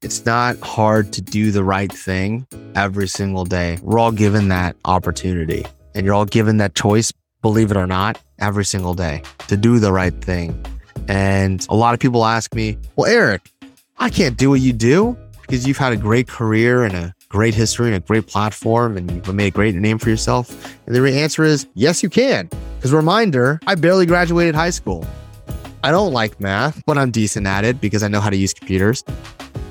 It's not hard to do the right thing every single day. We're all given that opportunity and you're all given that choice, believe it or not, every single day to do the right thing. And a lot of people ask me, well, Eric, I can't do what you do because you've had a great career and a great history and a great platform and you've made a great name for yourself. And the answer is yes, you can. Because reminder, I barely graduated high school. I don't like math, but I'm decent at it because I know how to use computers.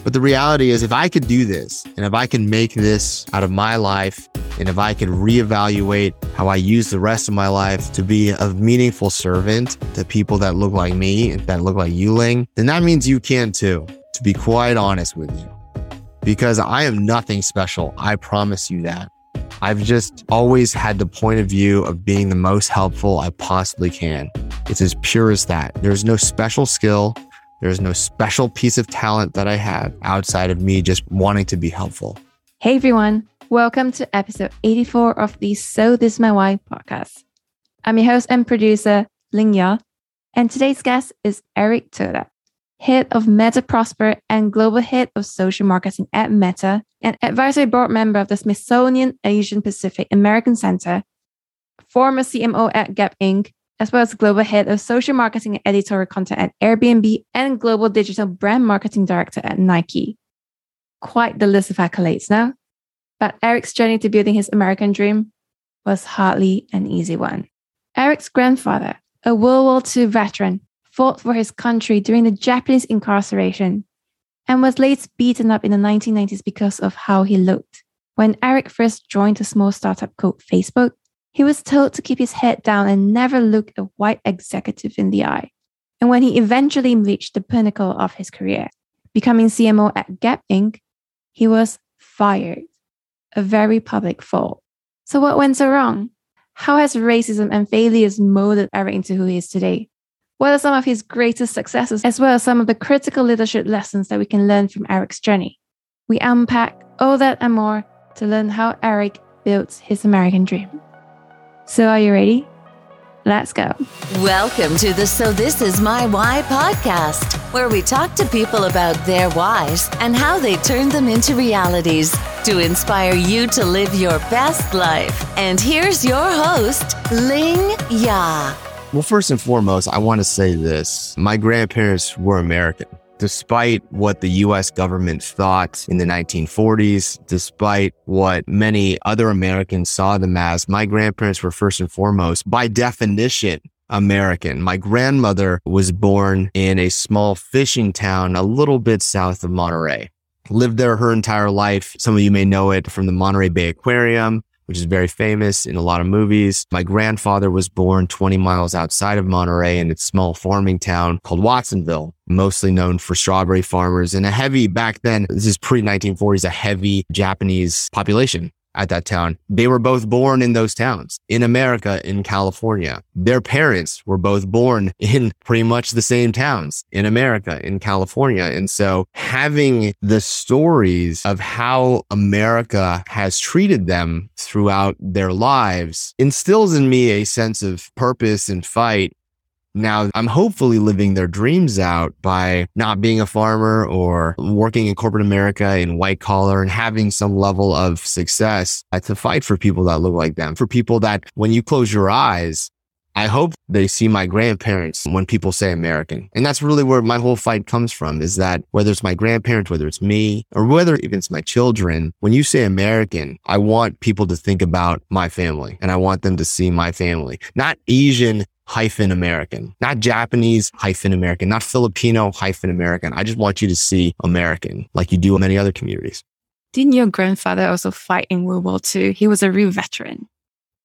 But the reality is, if I could do this and if I can make this out of my life, and if I can reevaluate how I use the rest of my life to be a meaningful servant to people that look like me and that look like you, Ling, then that means you can too, to be quite honest with you. Because I am nothing special. I promise you that. I've just always had the point of view of being the most helpful I possibly can. It's as pure as that. There's no special skill. There's no special piece of talent that I have outside of me just wanting to be helpful. Hey everyone, welcome to episode 84 of the So This Is My Why podcast. I'm your host and producer, Ling Ya, and today's guest is Eric Toda, head of Meta Prosper and global head of social marketing at Meta, and advisory board member of the Smithsonian Asian Pacific American Center, former CMO at Gap Inc., as well as global head of social marketing and editorial content at Airbnb and global digital brand marketing director at Nike. Quite the list of accolades now. But Eric's journey to building his American dream was hardly an easy one. Eric's grandfather, a World War II veteran, fought for his country during the Japanese incarceration and was later beaten up in the 1990s because of how he looked. When Eric first joined a small startup called Facebook, he was told to keep his head down and never look a white executive in the eye. And when he eventually reached the pinnacle of his career, becoming CMO at Gap Inc., he was fired. A very public fall. So, what went so wrong? How has racism and failures molded Eric into who he is today? What are some of his greatest successes, as well as some of the critical leadership lessons that we can learn from Eric's journey? We unpack all that and more to learn how Eric built his American dream. So, are you ready? Let's go. Welcome to the So This Is My Why podcast, where we talk to people about their whys and how they turn them into realities to inspire you to live your best life. And here's your host, Ling Ya. Well, first and foremost, I want to say this my grandparents were American despite what the US government thought in the 1940s, despite what many other Americans saw them as, my grandparents were first and foremost, by definition, American. My grandmother was born in a small fishing town a little bit south of Monterey. Lived there her entire life. Some of you may know it from the Monterey Bay Aquarium which is very famous in a lot of movies. My grandfather was born 20 miles outside of Monterey in a small farming town called Watsonville, mostly known for strawberry farmers and a heavy back then, this is pre 1940s, a heavy Japanese population at that town. They were both born in those towns in America, in California. Their parents were both born in pretty much the same towns in America, in California. And so having the stories of how America has treated them throughout their lives instills in me a sense of purpose and fight now, I'm hopefully living their dreams out by not being a farmer or working in corporate America in white collar and having some level of success uh, to fight for people that look like them, for people that when you close your eyes, I hope they see my grandparents when people say American. And that's really where my whole fight comes from is that whether it's my grandparents, whether it's me, or whether even it's my children, when you say American, I want people to think about my family and I want them to see my family, not Asian hyphen American, not Japanese hyphen American, not Filipino hyphen American. I just want you to see American like you do in many other communities. Didn't your grandfather also fight in World War II? He was a real veteran.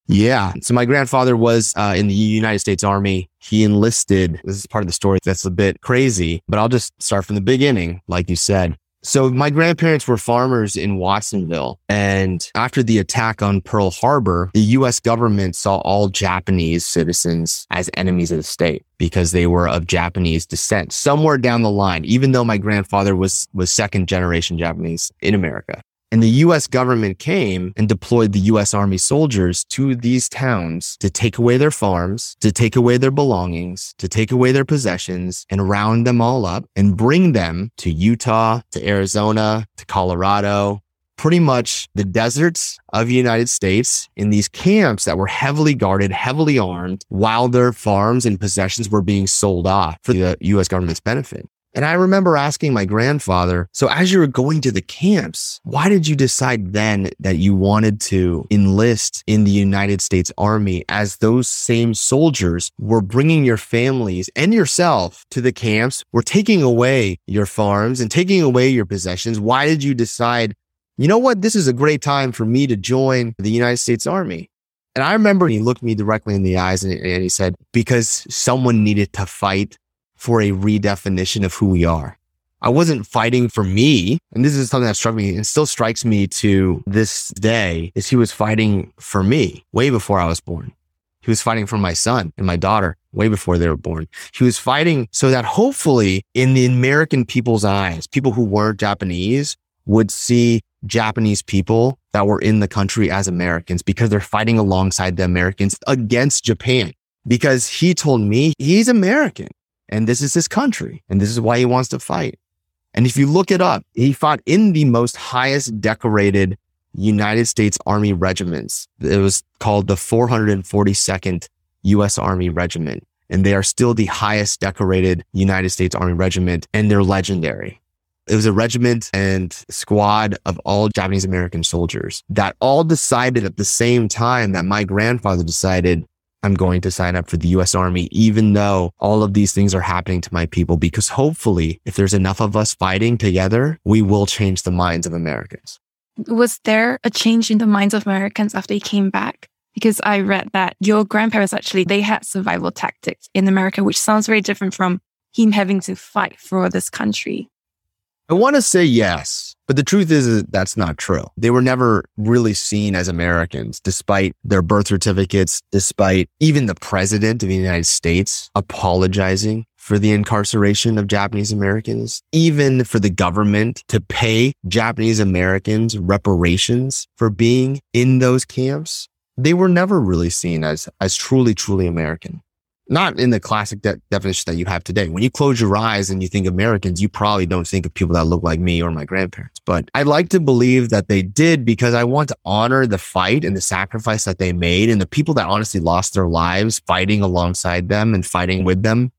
Yeah. So my grandfather was uh, in the United States Army. He enlisted. This is part of the story that's a bit crazy, but I'll just start from the beginning. Like you said, so my grandparents were farmers in Watsonville. And after the attack on Pearl Harbor, the US government saw all Japanese citizens as enemies of the state because they were of Japanese descent somewhere down the line, even though my grandfather was, was second generation Japanese in America. And the US government came and deployed the US Army soldiers to these towns to take away their farms, to take away their belongings, to take away their possessions and round them all up and bring them to Utah, to Arizona, to Colorado, pretty much the deserts of the United States in these camps that were heavily guarded, heavily armed, while their farms and possessions were being sold off for the US government's benefit. And I remember asking my grandfather, so as you were going to the camps, why did you decide then that you wanted to enlist in the United States Army as those same soldiers were bringing your families and yourself to the camps, were taking away your farms and taking away your possessions? Why did you decide, you know what? This is a great time for me to join the United States Army. And I remember he looked me directly in the eyes and, and he said, because someone needed to fight for a redefinition of who we are. I wasn't fighting for me. And this is something that struck me and still strikes me to this day is he was fighting for me way before I was born. He was fighting for my son and my daughter way before they were born. He was fighting so that hopefully in the American people's eyes, people who weren't Japanese would see Japanese people that were in the country as Americans because they're fighting alongside the Americans against Japan. Because he told me he's American and this is his country. And this is why he wants to fight. And if you look it up, he fought in the most highest decorated United States Army regiments. It was called the 442nd U.S. Army Regiment. And they are still the highest decorated United States Army regiment and they're legendary. It was a regiment and squad of all Japanese American soldiers that all decided at the same time that my grandfather decided I'm going to sign up for the US Army, even though all of these things are happening to my people, because hopefully, if there's enough of us fighting together, we will change the minds of Americans. Was there a change in the minds of Americans after they came back? Because I read that your grandparents actually, they had survival tactics in America, which sounds very different from him having to fight for this country. I want to say yes, but the truth is that that's not true. They were never really seen as Americans, despite their birth certificates, despite even the president of the United States apologizing for the incarceration of Japanese Americans, even for the government to pay Japanese Americans reparations for being in those camps. They were never really seen as, as truly, truly American not in the classic de- definition that you have today. When you close your eyes and you think Americans, you probably don't think of people that look like me or my grandparents. But I like to believe that they did because I want to honor the fight and the sacrifice that they made and the people that honestly lost their lives fighting alongside them and fighting with them.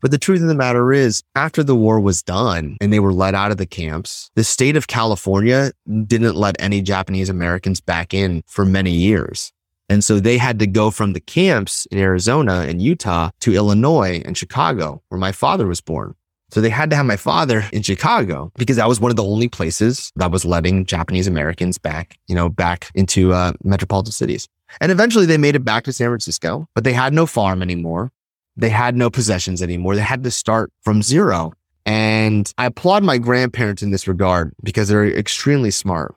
But the truth of the matter is, after the war was done and they were let out of the camps, the state of California didn't let any Japanese Americans back in for many years. And so they had to go from the camps in Arizona and Utah to Illinois and Chicago, where my father was born. So they had to have my father in Chicago because that was one of the only places that was letting Japanese Americans back, you know, back into uh, metropolitan cities. And eventually they made it back to San Francisco, but they had no farm anymore. They had no possessions anymore. They had to start from zero. And I applaud my grandparents in this regard because they're extremely smart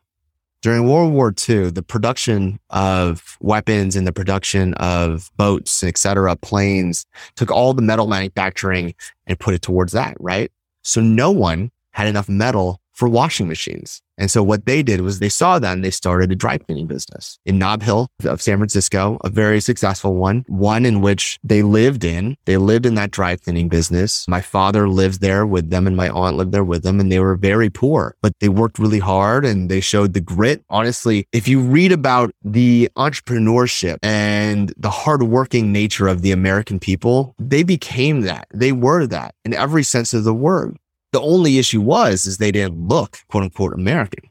during World War II, the production of weapons and the production of boats, et cetera, planes took all the metal manufacturing and put it towards that, right? So no one had enough metal for washing machines. And so what they did was they saw that and they started a dry cleaning business in Nob Hill of San Francisco, a very successful one, one in which they lived in. They lived in that dry cleaning business. My father lived there with them and my aunt lived there with them and they were very poor, but they worked really hard and they showed the grit. Honestly, if you read about the entrepreneurship and the hardworking nature of the American people, they became that. They were that in every sense of the word. The only issue was is they didn't look quote unquote American.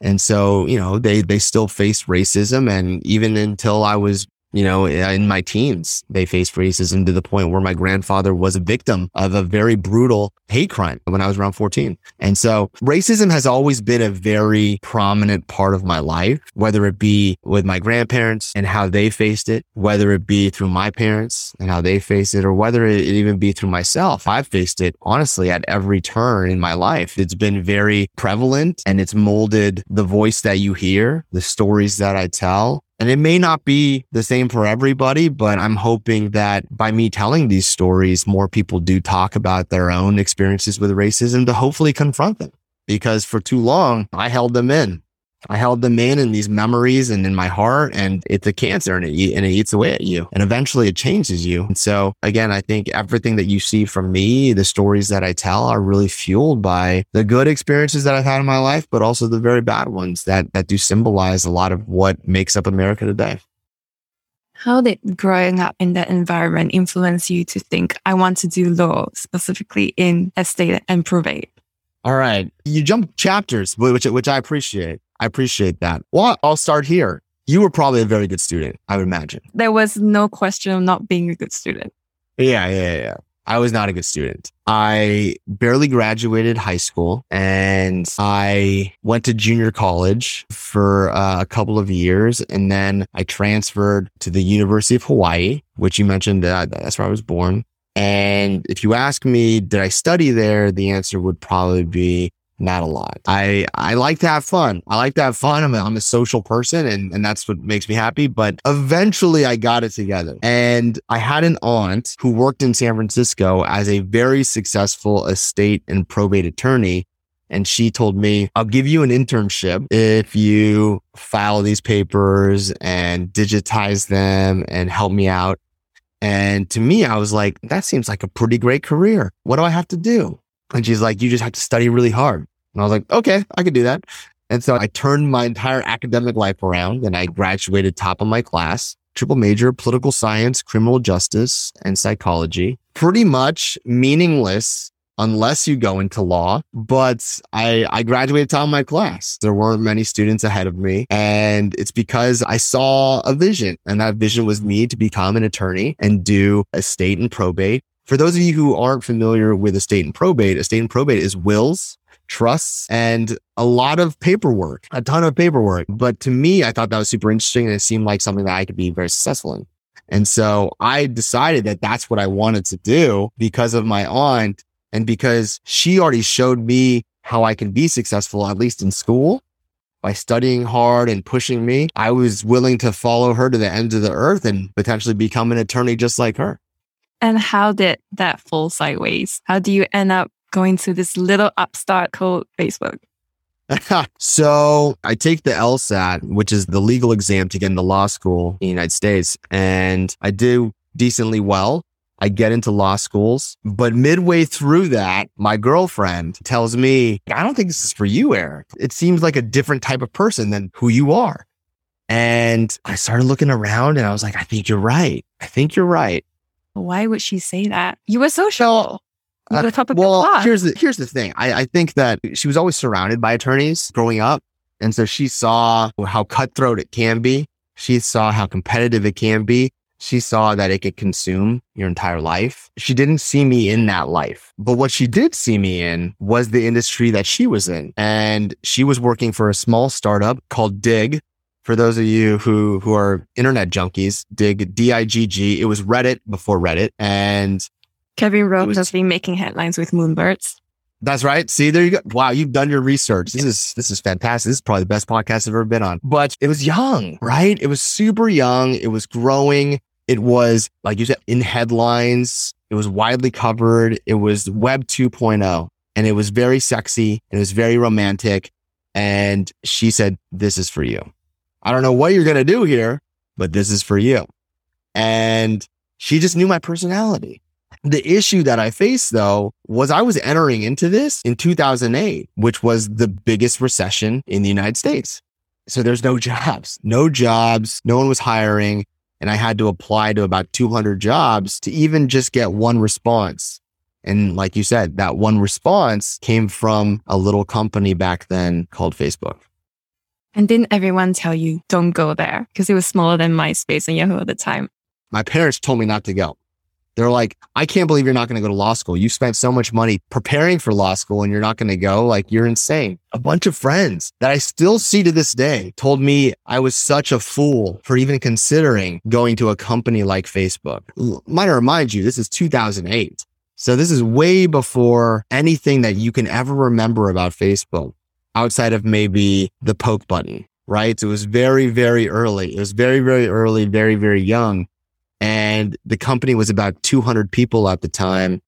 And so, you know, they, they still faced racism. And even until I was you know, in my teens, they faced racism to the point where my grandfather was a victim of a very brutal hate crime when I was around 14. And so racism has always been a very prominent part of my life, whether it be with my grandparents and how they faced it, whether it be through my parents and how they faced it, or whether it even be through myself. I've faced it honestly at every turn in my life. It's been very prevalent and it's molded the voice that you hear, the stories that I tell, and it may not be the same for everybody, but I'm hoping that by me telling these stories, more people do talk about their own experiences with racism to hopefully confront them. Because for too long, I held them in I held them in in these memories and in my heart and it's a cancer and it, and it eats away at you and eventually it changes you. And so again, I think everything that you see from me, the stories that I tell are really fueled by the good experiences that I've had in my life, but also the very bad ones that, that do symbolize a lot of what makes up America today. How did growing up in that environment influence you to think, I want to do law, specifically in estate and probate? All right. You jump chapters, which, which I appreciate. I appreciate that. Well, I'll start here. You were probably a very good student, I would imagine. There was no question of not being a good student. Yeah, yeah, yeah. I was not a good student. I barely graduated high school and I went to junior college for uh, a couple of years. And then I transferred to the University of Hawaii, which you mentioned uh, that's where I was born. And if you ask me, did I study there? The answer would probably be not a lot. I, I like to have fun. I like to have fun. I'm a, I'm a social person and, and that's what makes me happy. But eventually I got it together and I had an aunt who worked in San Francisco as a very successful estate and probate attorney. And she told me, I'll give you an internship if you file these papers and digitize them and help me out. And to me, I was like, that seems like a pretty great career. What do I have to do? And she's like, you just have to study really hard. And I was like, okay, I could do that. And so I turned my entire academic life around and I graduated top of my class, triple major, political science, criminal justice, and psychology. Pretty much meaningless unless you go into law. But I, I graduated top of my class. There weren't many students ahead of me. And it's because I saw a vision and that vision was me to become an attorney and do estate and probate for those of you who aren't familiar with estate and probate, estate and probate is wills, trusts, and a lot of paperwork, a ton of paperwork. But to me, I thought that was super interesting and it seemed like something that I could be very successful in. And so I decided that that's what I wanted to do because of my aunt and because she already showed me how I can be successful, at least in school by studying hard and pushing me. I was willing to follow her to the ends of the earth and potentially become an attorney just like her. And how did that fall sideways? How do you end up going to this little upstart called Facebook? so I take the LSAT, which is the legal exam to get into law school in the United States, and I do decently well. I get into law schools, but midway through that, my girlfriend tells me, I don't think this is for you, Eric. It seems like a different type of person than who you are. And I started looking around and I was like, I think you're right. I think you're right. Why would she say that? You were social. You were uh, well, here's the here's the thing. I, I think that she was always surrounded by attorneys growing up, and so she saw how cutthroat it can be. She saw how competitive it can be. She saw that it could consume your entire life. She didn't see me in that life. But what she did see me in was the industry that she was in. And she was working for a small startup called Digg, for those of you who who are internet junkies, dig D I G G. It was Reddit before Reddit, and Kevin was, has been making headlines with Moonbirds. That's right. See, there you go. Wow, you've done your research. This is this is fantastic. This is probably the best podcast I've ever been on. But it was young, right? It was super young. It was growing. It was, like you said, in headlines. It was widely covered. It was Web 2.0 and it was very sexy. It was very romantic. And she said, This is for you. I don't know what you're going to do here, but this is for you. And she just knew my personality. The issue that I faced though was I was entering into this in 2008, which was the biggest recession in the United States. So there's no jobs, no jobs. No one was hiring. And I had to apply to about 200 jobs to even just get one response. And like you said, that one response came from a little company back then called Facebook. And didn't everyone tell you don't go there because it was smaller than MySpace and Yahoo at the time? My parents told me not to go. They're like, I can't believe you're not going to go to law school. You spent so much money preparing for law school and you're not going to go. Like, you're insane. A bunch of friends that I still see to this day told me I was such a fool for even considering going to a company like Facebook. Might I remind you, this is 2008. So this is way before anything that you can ever remember about Facebook outside of maybe the poke button, right? So it was very, very early. It was very, very early, very, very young. And the company was about 200 people at the time.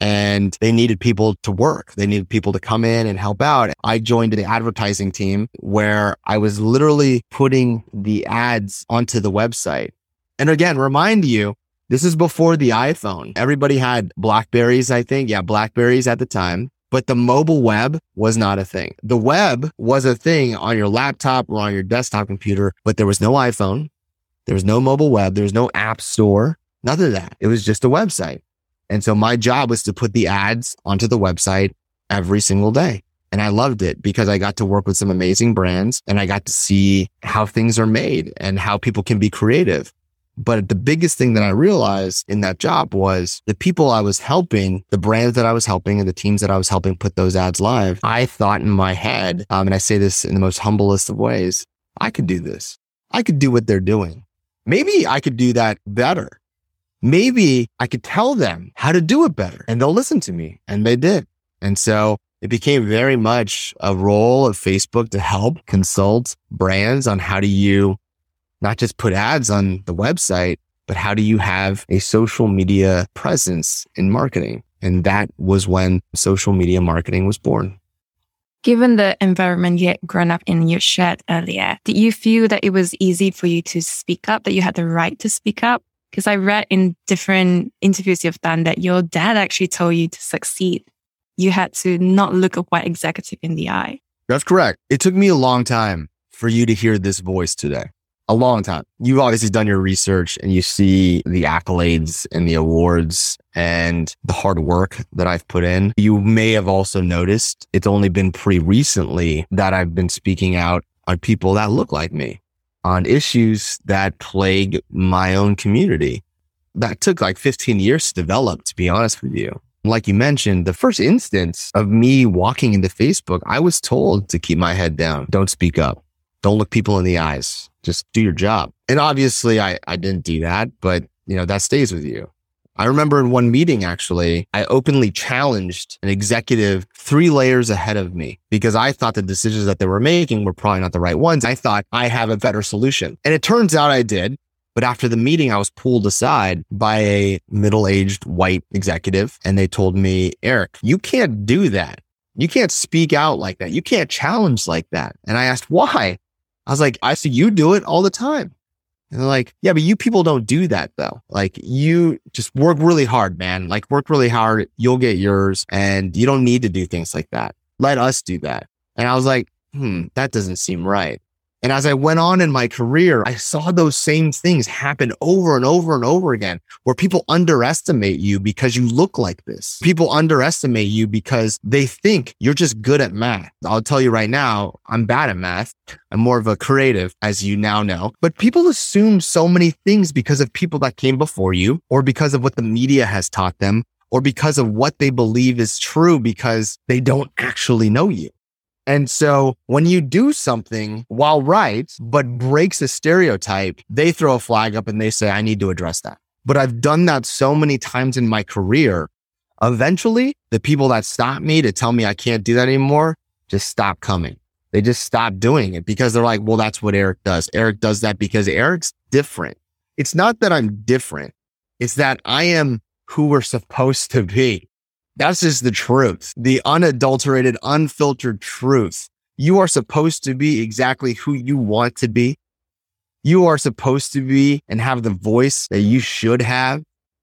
and they needed people to work. They needed people to come in and help out. I joined the advertising team where I was literally putting the ads onto the website. And again, remind you, this is before the iPhone. Everybody had Blackberries, I think. Yeah, Blackberries at the time. But the mobile web was not a thing. The web was a thing on your laptop or on your desktop computer, but there was no iPhone. There was no mobile web. There was no app store. None of that. It was just a website. And so my job was to put the ads onto the website every single day. And I loved it because I got to work with some amazing brands and I got to see how things are made and how people can be creative. But the biggest thing that I realized in that job was the people I was helping, the brands that I was helping and the teams that I was helping put those ads live. I thought in my head, um, and I say this in the most humblest of ways, I could do this. I could do what they're doing. Maybe I could do that better maybe I could tell them how to do it better and they'll listen to me. And they did. And so it became very much a role of Facebook to help consult brands on how do you not just put ads on the website, but how do you have a social media presence in marketing? And that was when social media marketing was born. Given the environment you had grown up in, you shared earlier, did you feel that it was easy for you to speak up, that you had the right to speak up? Because I read in different interviews you've done that your dad actually told you to succeed. You had to not look a white executive in the eye. That's correct. It took me a long time for you to hear this voice today. A long time. You've obviously done your research and you see the accolades and the awards and the hard work that I've put in. You may have also noticed it's only been pretty recently that I've been speaking out on people that look like me on issues that plague my own community. That took like 15 years to develop, to be honest with you. Like you mentioned, the first instance of me walking into Facebook, I was told to keep my head down. Don't speak up. Don't look people in the eyes. Just do your job. And obviously I, I didn't do that, but you know, that stays with you. I remember in one meeting, actually, I openly challenged an executive three layers ahead of me because I thought the decisions that they were making were probably not the right ones. I thought I have a better solution. And it turns out I did. But after the meeting, I was pulled aside by a middle aged white executive and they told me, Eric, you can't do that. You can't speak out like that. You can't challenge like that. And I asked why. I was like, I see you do it all the time. And they're like, yeah, but you people don't do that though. Like you just work really hard, man. Like work really hard. You'll get yours and you don't need to do things like that. Let us do that. And I was like, hmm, that doesn't seem right. And as I went on in my career, I saw those same things happen over and over and over again, where people underestimate you because you look like this. People underestimate you because they think you're just good at math. I'll tell you right now, I'm bad at math. I'm more of a creative, as you now know. But people assume so many things because of people that came before you, or because of what the media has taught them, or because of what they believe is true because they don't actually know you. And so when you do something while right, but breaks a stereotype, they throw a flag up and they say, I need to address that. But I've done that so many times in my career. Eventually, the people that stop me to tell me I can't do that anymore just stop coming. They just stop doing it because they're like, well, that's what Eric does. Eric does that because Eric's different. It's not that I'm different. It's that I am who we're supposed to be. That's just the truth, the unadulterated, unfiltered truth. You are supposed to be exactly who you want to be. You are supposed to be and have the voice that you should have,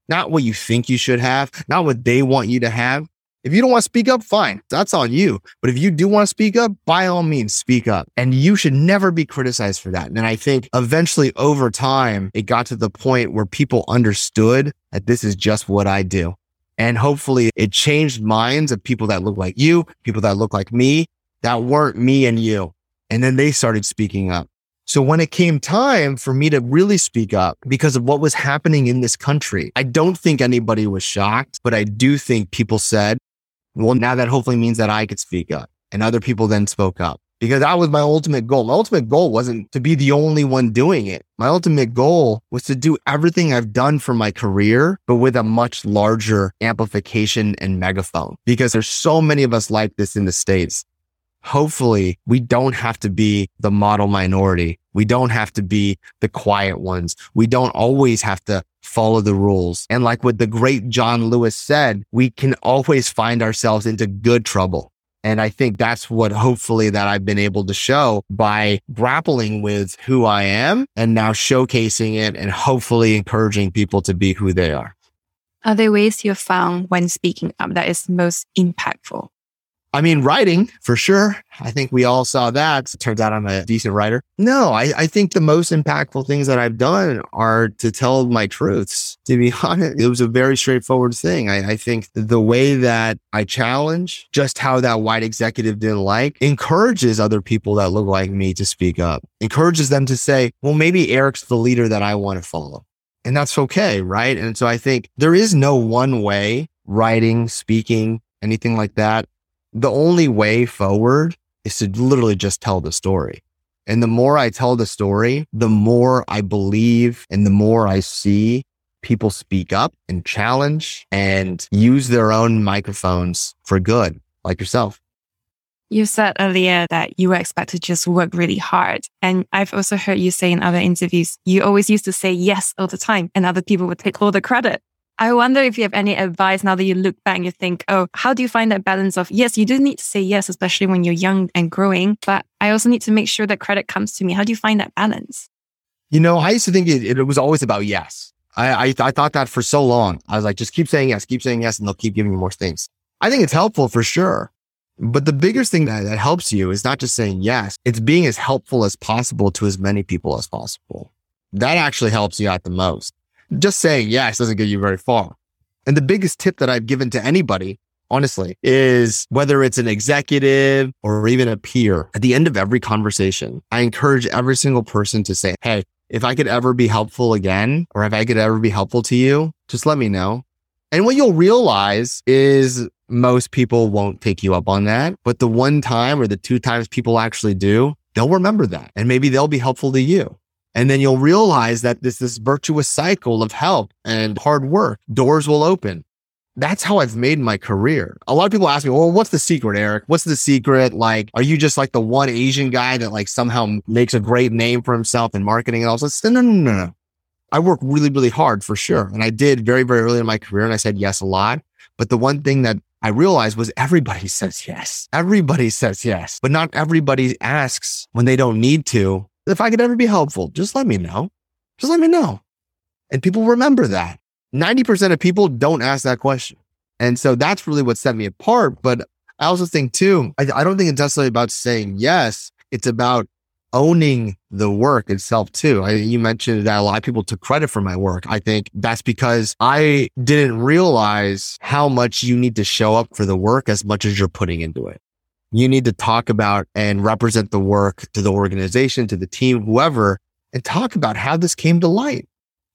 not what you think you should have, not what they want you to have. If you don't want to speak up, fine. That's on you. But if you do want to speak up, by all means, speak up. And you should never be criticized for that. And I think eventually over time, it got to the point where people understood that this is just what I do. And hopefully it changed minds of people that look like you, people that look like me, that weren't me and you. And then they started speaking up. So when it came time for me to really speak up because of what was happening in this country, I don't think anybody was shocked, but I do think people said, well, now that hopefully means that I could speak up and other people then spoke up because that was my ultimate goal. My ultimate goal wasn't to be the only one doing it. My ultimate goal was to do everything I've done for my career, but with a much larger amplification and megaphone because there's so many of us like this in the States. hopefully we don't have to be the model minority. We don't have to be the quiet ones. We don't always have to follow the rules. And like what the great John Lewis said, we can always find ourselves into good trouble. And I think that's what hopefully that I've been able to show by grappling with who I am and now showcasing it and hopefully encouraging people to be who they are. Are there ways you've found when speaking up that is most impactful? I mean, writing for sure. I think we all saw that. It turns out I'm a decent writer. No, I, I, think the most impactful things that I've done are to tell my truths. To be honest, it was a very straightforward thing. I, I think the way that I challenge just how that white executive didn't like encourages other people that look like me to speak up, encourages them to say, well, maybe Eric's the leader that I want to follow. And that's okay. Right. And so I think there is no one way writing, speaking, anything like that the only way forward is to literally just tell the story. And the more I tell the story, the more I believe and the more I see people speak up and challenge and use their own microphones for good, like yourself. You said earlier that you were expected to just work really hard. And I've also heard you say in other interviews, you always used to say yes all the time and other people would take all the credit. I wonder if you have any advice now that you look back and you think, oh, how do you find that balance of, yes, you do need to say yes, especially when you're young and growing, but I also need to make sure that credit comes to me. How do you find that balance? You know, I used to think it, it was always about yes. I, I, I thought that for so long. I was like, just keep saying yes, keep saying yes, and they'll keep giving you more things. I think it's helpful for sure. But the biggest thing that, that helps you is not just saying yes, it's being as helpful as possible to as many people as possible. That actually helps you out the most just saying yes doesn't get you very far. And the biggest tip that I've given to anybody, honestly, is whether it's an executive or even a peer, at the end of every conversation, I encourage every single person to say, Hey, if I could ever be helpful again, or if I could ever be helpful to you, just let me know. And what you'll realize is most people won't take you up on that. But the one time or the two times people actually do, they'll remember that and maybe they'll be helpful to you. And then you'll realize that this, this virtuous cycle of help and hard work, doors will open. That's how I've made my career. A lot of people ask me, well, what's the secret, Eric? What's the secret? Like, are you just like the one Asian guy that like somehow makes a great name for himself in marketing and all this? No, no, no, no. I work really, really hard for sure. And I did very, very early in my career. And I said yes a lot. But the one thing that I realized was everybody says yes. Everybody says yes, but not everybody asks when they don't need to if I could ever be helpful, just let me know. Just let me know. And people remember that. 90% of people don't ask that question. And so that's really what set me apart. But I also think too, I, I don't think it's necessarily about saying yes. It's about owning the work itself too. I, you mentioned that a lot of people took credit for my work. I think that's because I didn't realize how much you need to show up for the work as much as you're putting into it you need to talk about and represent the work to the organization, to the team, whoever, and talk about how this came to light.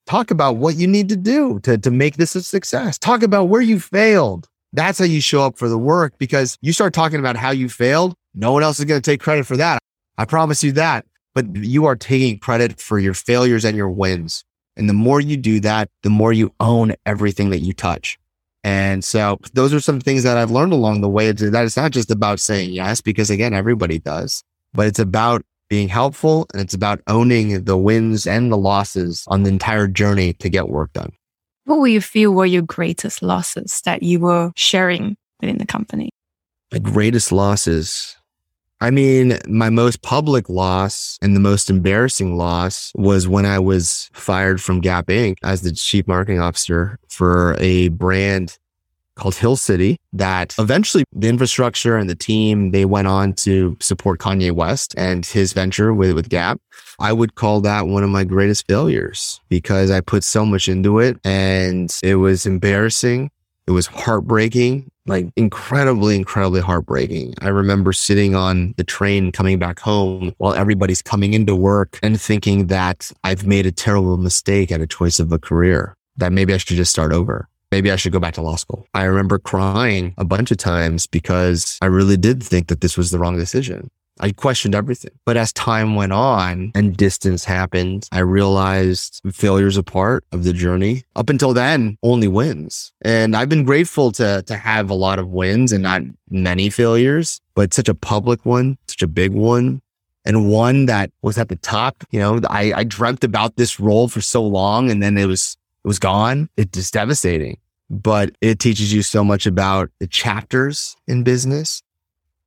Talk about what you need to do to, to make this a success. Talk about where you failed. That's how you show up for the work because you start talking about how you failed. No one else is going to take credit for that. I promise you that. But you are taking credit for your failures and your wins. And the more you do that, the more you own everything that you touch. And so those are some things that I've learned along the way that it's not just about saying yes, because again, everybody does, but it's about being helpful and it's about owning the wins and the losses on the entire journey to get work done. What will you feel were your greatest losses that you were sharing within the company? My greatest losses. I mean, my most public loss and the most embarrassing loss was when I was fired from Gap Inc. as the chief marketing officer for a brand called Hill City that eventually the infrastructure and the team, they went on to support Kanye West and his venture with, with Gap. I would call that one of my greatest failures because I put so much into it and it was embarrassing. It was heartbreaking like incredibly, incredibly heartbreaking. I remember sitting on the train coming back home while everybody's coming into work and thinking that I've made a terrible mistake at a choice of a career, that maybe I should just start over. Maybe I should go back to law school. I remember crying a bunch of times because I really did think that this was the wrong decision. I questioned everything. But as time went on and distance happened, I realized failure's a part of the journey. Up until then, only wins. And I've been grateful to, to have a lot of wins and not many failures, but such a public one, such a big one. And one that was at the top, you know, I, I dreamt about this role for so long and then it was, it was gone. It's just devastating, but it teaches you so much about the chapters in business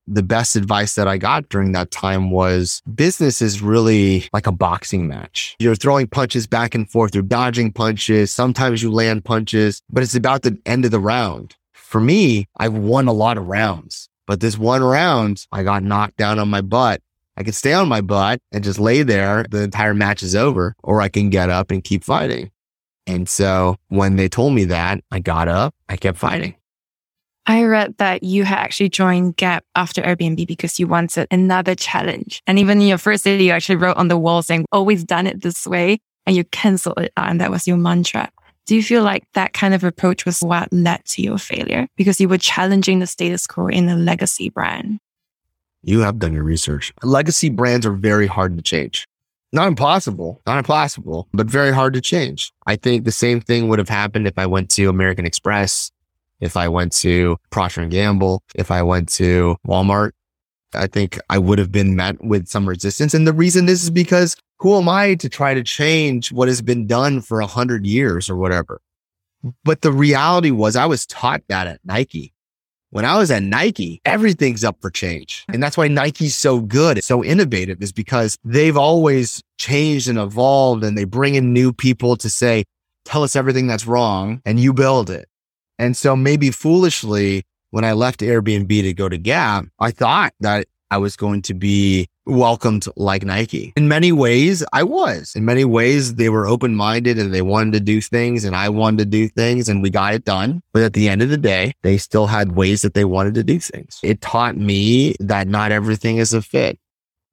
the best advice that I got during that time was business is really like a boxing match. You're throwing punches back and forth. You're dodging punches. Sometimes you land punches, but it's about the end of the round. For me, I've won a lot of rounds, but this one round, I got knocked down on my butt. I can stay on my butt and just lay there. The entire match is over, or I can get up and keep fighting. And so when they told me that, I got up, I kept fighting. I read that you had actually joined Gap after Airbnb because you wanted another challenge. And even in your first day, you actually wrote on the wall saying, oh, always done it this way. And you canceled it. And that was your mantra. Do you feel like that kind of approach was what led to your failure because you were challenging the status quo in a legacy brand? You have done your research. Legacy brands are very hard to change. Not impossible, not impossible, but very hard to change. I think the same thing would have happened if I went to American Express if I went to Procter and Gamble, if I went to Walmart, I think I would have been met with some resistance. And the reason this is because who am I to try to change what has been done for a hundred years or whatever? But the reality was I was taught that at Nike. When I was at Nike, everything's up for change. And that's why Nike's so good, so innovative is because they've always changed and evolved and they bring in new people to say, tell us everything that's wrong and you build it. And so maybe foolishly, when I left Airbnb to go to Gap, I thought that I was going to be welcomed like Nike. In many ways, I was. In many ways, they were open minded and they wanted to do things and I wanted to do things and we got it done. But at the end of the day, they still had ways that they wanted to do things. It taught me that not everything is a fit.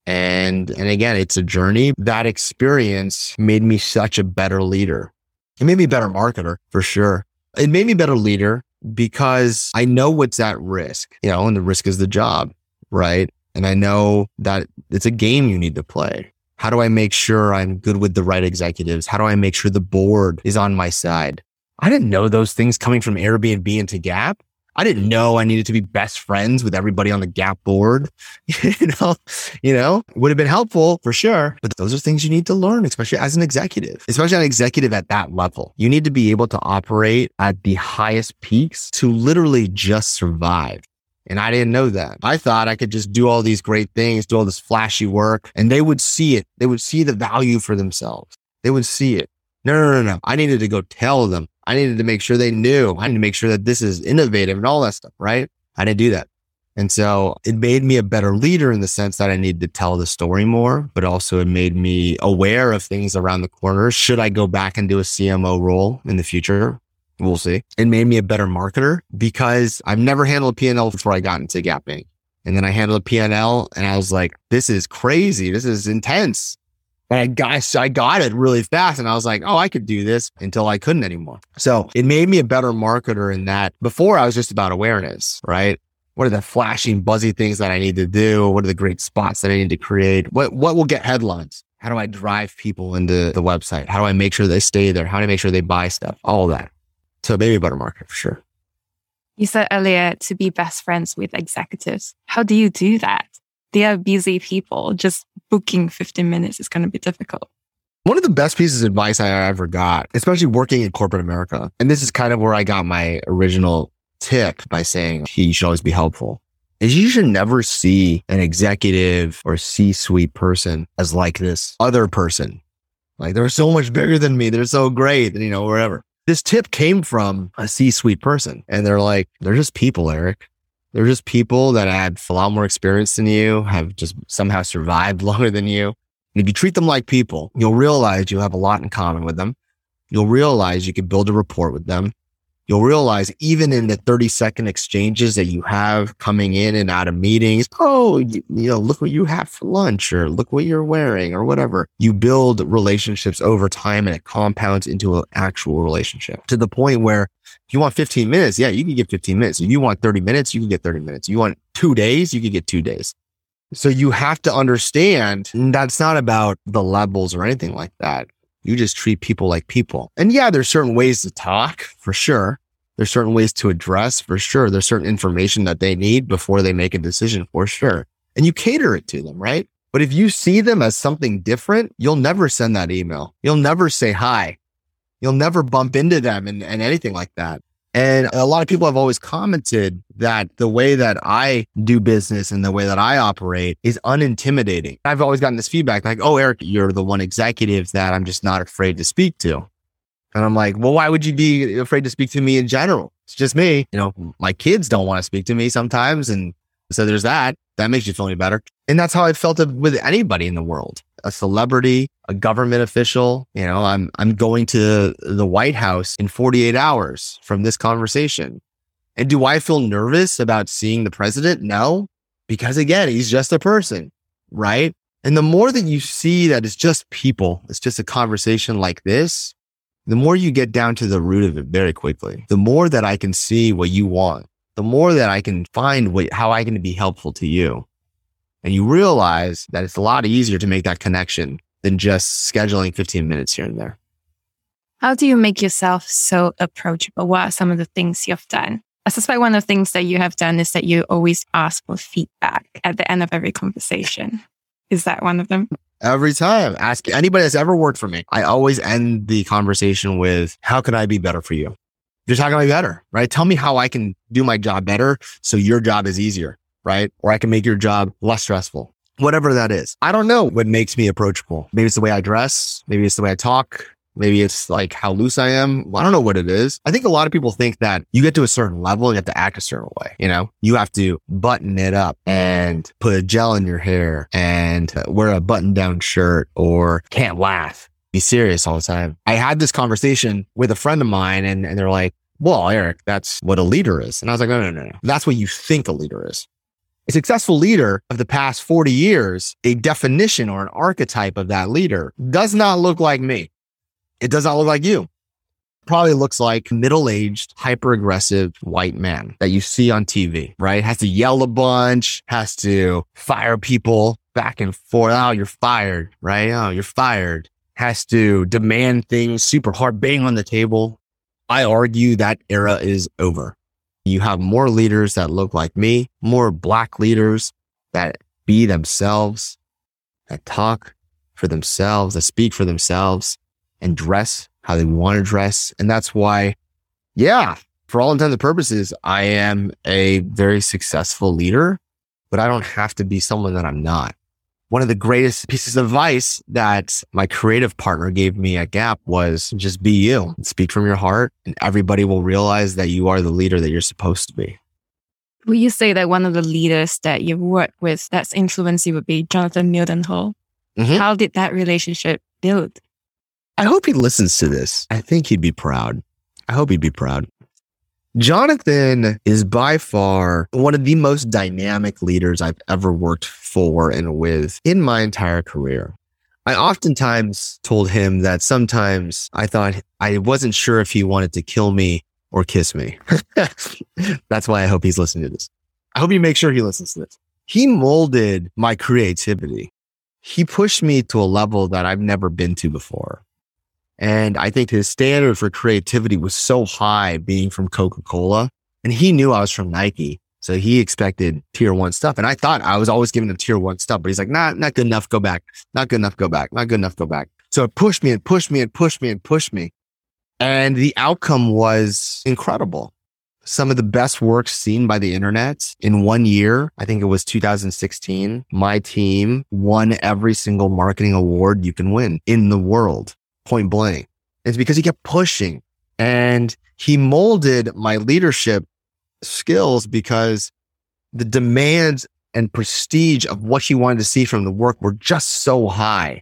And, and again, it's a journey. That experience made me such a better leader. It made me a better marketer for sure. It made me a better leader because I know what's at risk, you know, and the risk is the job, right? And I know that it's a game you need to play. How do I make sure I'm good with the right executives? How do I make sure the board is on my side? I didn't know those things coming from Airbnb into Gap. I didn't know I needed to be best friends with everybody on the Gap board. you know, you know, would have been helpful for sure. But those are things you need to learn, especially as an executive, especially an executive at that level. You need to be able to operate at the highest peaks to literally just survive. And I didn't know that. I thought I could just do all these great things, do all this flashy work, and they would see it. They would see the value for themselves. They would see it. No, no, no, no. I needed to go tell them I needed to make sure they knew. I need to make sure that this is innovative and all that stuff, right? I didn't do that. And so it made me a better leader in the sense that I needed to tell the story more, but also it made me aware of things around the corner. Should I go back and do a CMO role in the future? We'll see. It made me a better marketer because I've never handled P&L before I got into Gap Inc. And then I handled P&L and I was like, this is crazy. This is intense. And I got, I got it really fast. And I was like, oh, I could do this until I couldn't anymore. So it made me a better marketer in that before I was just about awareness, right? What are the flashing, buzzy things that I need to do? What are the great spots that I need to create? What, what will get headlines? How do I drive people into the website? How do I make sure they stay there? How do I make sure they buy stuff? All that. So maybe a better marketer for sure. You said earlier to be best friends with executives. How do you do that? They are busy people. Just booking 15 minutes is going to be difficult. One of the best pieces of advice I ever got, especially working in corporate America, and this is kind of where I got my original tip by saying he should always be helpful, is you should never see an executive or C suite person as like this other person. Like they're so much bigger than me. They're so great, you know, wherever. This tip came from a C suite person and they're like, they're just people, Eric. They're just people that had a lot more experience than you, have just somehow survived longer than you. And if you treat them like people, you'll realize you have a lot in common with them. You'll realize you can build a rapport with them you'll realize even in the 30 second exchanges that you have coming in and out of meetings, oh, you, you, know, look what you have for lunch or look what you're wearing or whatever. You build relationships over time and it compounds into an actual relationship to the point where if you want 15 minutes, yeah, you can get 15 minutes. If you want 30 minutes, you can get 30 minutes. If you want two days, you can get two days. So you have to understand that's not about the levels or anything like that. You just treat people like people. And yeah, there's certain ways to talk for sure. There's certain ways to address for sure. There's certain information that they need before they make a decision for sure. And you cater it to them, right? But if you see them as something different, you'll never send that email. You'll never say hi. You'll never bump into them and, and anything like that. And a lot of people have always commented that the way that I do business and the way that I operate is unintimidating. I've always gotten this feedback like, oh, Eric, you're the one executive that I'm just not afraid to speak to. And I'm like, well, why would you be afraid to speak to me in general? It's just me. You know, my kids don't want to speak to me sometimes. And so there's that. That makes you feel any better. And that's how I felt with anybody in the world a celebrity, a government official. You know, I'm, I'm going to the White House in 48 hours from this conversation. And do I feel nervous about seeing the president? No, because again, he's just a person, right? And the more that you see that it's just people, it's just a conversation like this, the more you get down to the root of it very quickly. The more that I can see what you want, the more that I can find what, how I can be helpful to you. And you realize that it's a lot easier to make that connection than just scheduling 15 minutes here and there. How do you make yourself so approachable? What are some of the things you've done? I suspect one of the things that you have done is that you always ask for feedback at the end of every conversation. Is that one of them? Every time. Ask anybody that's ever worked for me. I always end the conversation with, How can I be better for you? How can I be better? Right? Tell me how I can do my job better so your job is easier right? Or I can make your job less stressful, whatever that is. I don't know what makes me approachable. Maybe it's the way I dress. Maybe it's the way I talk. Maybe it's like how loose I am. I don't know what it is. I think a lot of people think that you get to a certain level, you have to act a certain way. You know, you have to button it up and put a gel in your hair and uh, wear a button down shirt or can't laugh, be serious all the time. I had this conversation with a friend of mine and, and they're like, well, Eric, that's what a leader is. And I was like, no, no, no, no. That's what you think a leader is a successful leader of the past 40 years, a definition or an archetype of that leader does not look like me. It does not look like you. Probably looks like middle aged, hyper aggressive white man that you see on TV, right? Has to yell a bunch, has to fire people back and forth. Oh, you're fired, right? Oh, you're fired. Has to demand things super hard, bang on the table. I argue that era is over. You have more leaders that look like me, more black leaders that be themselves, that talk for themselves, that speak for themselves and dress how they want to dress. And that's why, yeah, for all intents and purposes, I am a very successful leader, but I don't have to be someone that I'm not one of the greatest pieces of advice that my creative partner gave me at Gap was just be you, speak from your heart, and everybody will realize that you are the leader that you're supposed to be. Will you say that one of the leaders that you've worked with that's influenced you would be Jonathan Mildenhall? Mm-hmm. How did that relationship build? I hope he listens to this. I think he'd be proud. I hope he'd be proud. Jonathan is by far one of the most dynamic leaders I've ever worked for and with in my entire career. I oftentimes told him that sometimes I thought I wasn't sure if he wanted to kill me or kiss me. That's why I hope he's listening to this. I hope you make sure he listens to this. He molded my creativity. He pushed me to a level that I've never been to before. And I think his standard for creativity was so high being from Coca Cola. And he knew I was from Nike. So he expected tier one stuff. And I thought I was always giving him tier one stuff, but he's like, nah, not good enough. Go back. Not good enough. Go back. Not good enough. Go back. So it pushed me and pushed me and pushed me and pushed me. And the outcome was incredible. Some of the best work seen by the internet in one year. I think it was 2016. My team won every single marketing award you can win in the world point blank. It's because he kept pushing and he molded my leadership skills because the demands and prestige of what he wanted to see from the work were just so high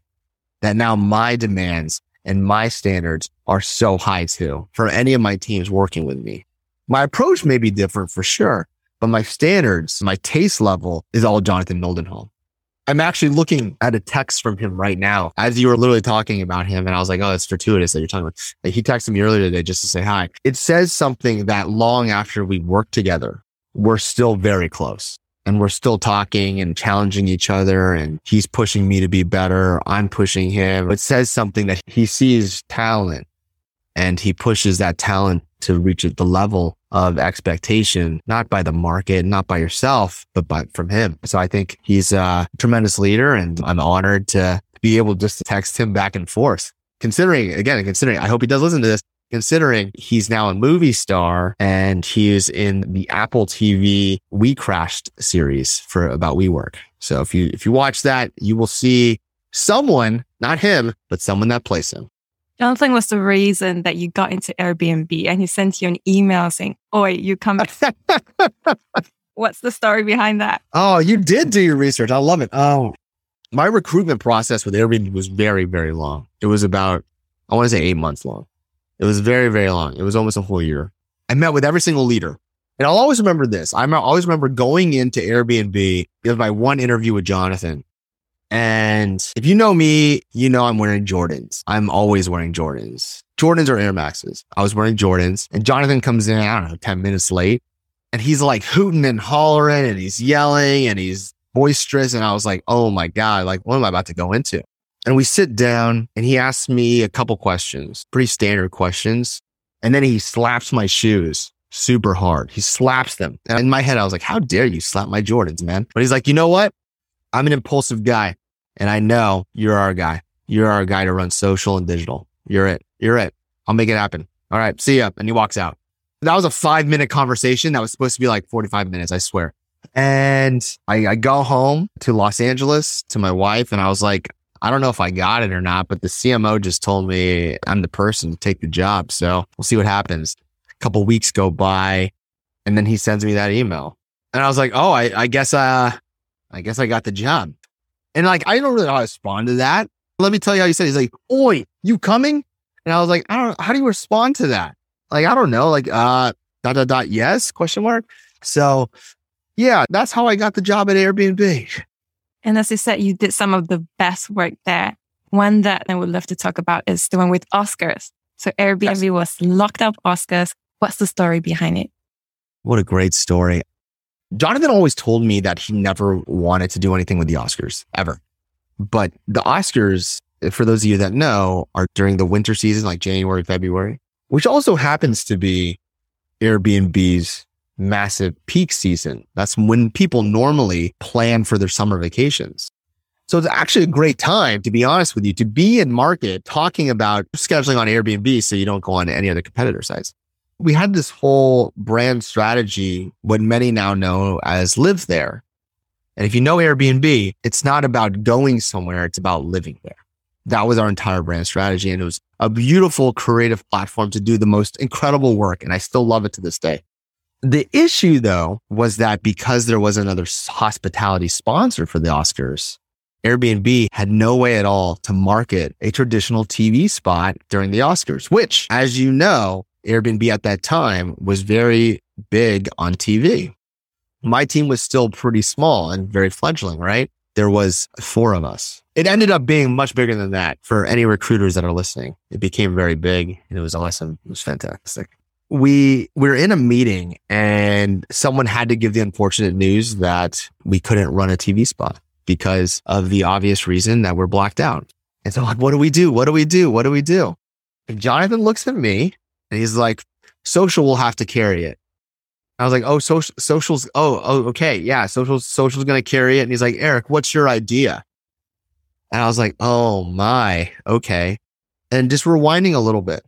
that now my demands and my standards are so high too for any of my teams working with me. My approach may be different for sure, but my standards, my taste level is all Jonathan Mildenhall. I'm actually looking at a text from him right now as you were literally talking about him. And I was like, oh, it's fortuitous that you're talking about. He texted me earlier today just to say hi. It says something that long after we worked together, we're still very close. and we're still talking and challenging each other and he's pushing me to be better. I'm pushing him. It says something that he sees talent and he pushes that talent to reach the level of expectation, not by the market, not by yourself, but by from him. So I think he's a tremendous leader and I'm honored to be able just to text him back and forth. Considering again, considering I hope he does listen to this, considering he's now a movie star and he's in the Apple TV WeCrashed series for about WeWork. So if you if you watch that, you will see someone, not him, but someone that plays him. Jonathan was the reason that you got into Airbnb and he sent you an email saying, Oi, you come What's the story behind that? Oh, you did do your research. I love it. Oh, my recruitment process with Airbnb was very, very long. It was about, I want to say eight months long. It was very, very long. It was almost a whole year. I met with every single leader. And I'll always remember this. I always remember going into Airbnb. It was my one interview with Jonathan. And if you know me, you know I'm wearing Jordans. I'm always wearing Jordans. Jordans or Air Maxes. I was wearing Jordans and Jonathan comes in, I don't know, 10 minutes late and he's like hooting and hollering and he's yelling and he's boisterous. And I was like, oh my God, like what am I about to go into? And we sit down and he asks me a couple questions, pretty standard questions. And then he slaps my shoes super hard. He slaps them. And in my head, I was like, how dare you slap my Jordans, man? But he's like, you know what? I'm an impulsive guy and I know you're our guy. You're our guy to run social and digital. You're it. You're it. I'll make it happen. All right. See ya. And he walks out. That was a five minute conversation. That was supposed to be like 45 minutes. I swear. And I, I go home to Los Angeles to my wife and I was like, I don't know if I got it or not, but the CMO just told me I'm the person to take the job. So we'll see what happens. A couple weeks go by and then he sends me that email. And I was like, oh, I, I guess, uh, I guess I got the job. And like, I don't really know how to respond to that. Let me tell you how he said, he's like, Oi, you coming? And I was like, I don't how do you respond to that? Like, I don't know, like, uh, dot, dot, dot, yes, question mark. So yeah, that's how I got the job at Airbnb. And as you said, you did some of the best work there. One that I would love to talk about is the one with Oscars. So Airbnb yes. was locked up Oscars. What's the story behind it? What a great story. Jonathan always told me that he never wanted to do anything with the Oscars ever. But the Oscars, for those of you that know, are during the winter season, like January, February, which also happens to be Airbnb's massive peak season. That's when people normally plan for their summer vacations. So it's actually a great time, to be honest with you, to be in market talking about scheduling on Airbnb so you don't go on any other competitor sites we had this whole brand strategy, what many now know as live there. And if you know Airbnb, it's not about going somewhere, it's about living there. That was our entire brand strategy. And it was a beautiful creative platform to do the most incredible work. And I still love it to this day. The issue though was that because there was another hospitality sponsor for the Oscars, Airbnb had no way at all to market a traditional TV spot during the Oscars, which, as you know, Airbnb at that time was very big on TV. My team was still pretty small and very fledgling, right? There was four of us. It ended up being much bigger than that for any recruiters that are listening. It became very big and it was awesome. It was fantastic. We, we were in a meeting and someone had to give the unfortunate news that we couldn't run a TV spot because of the obvious reason that we're blacked out. And so like, what do we do? What do we do? What do we do? And Jonathan looks at me and he's like, social will have to carry it. I was like, oh, social, socials. Oh, oh, okay. Yeah. Social, social's going to carry it. And he's like, Eric, what's your idea? And I was like, oh my, okay. And just rewinding a little bit.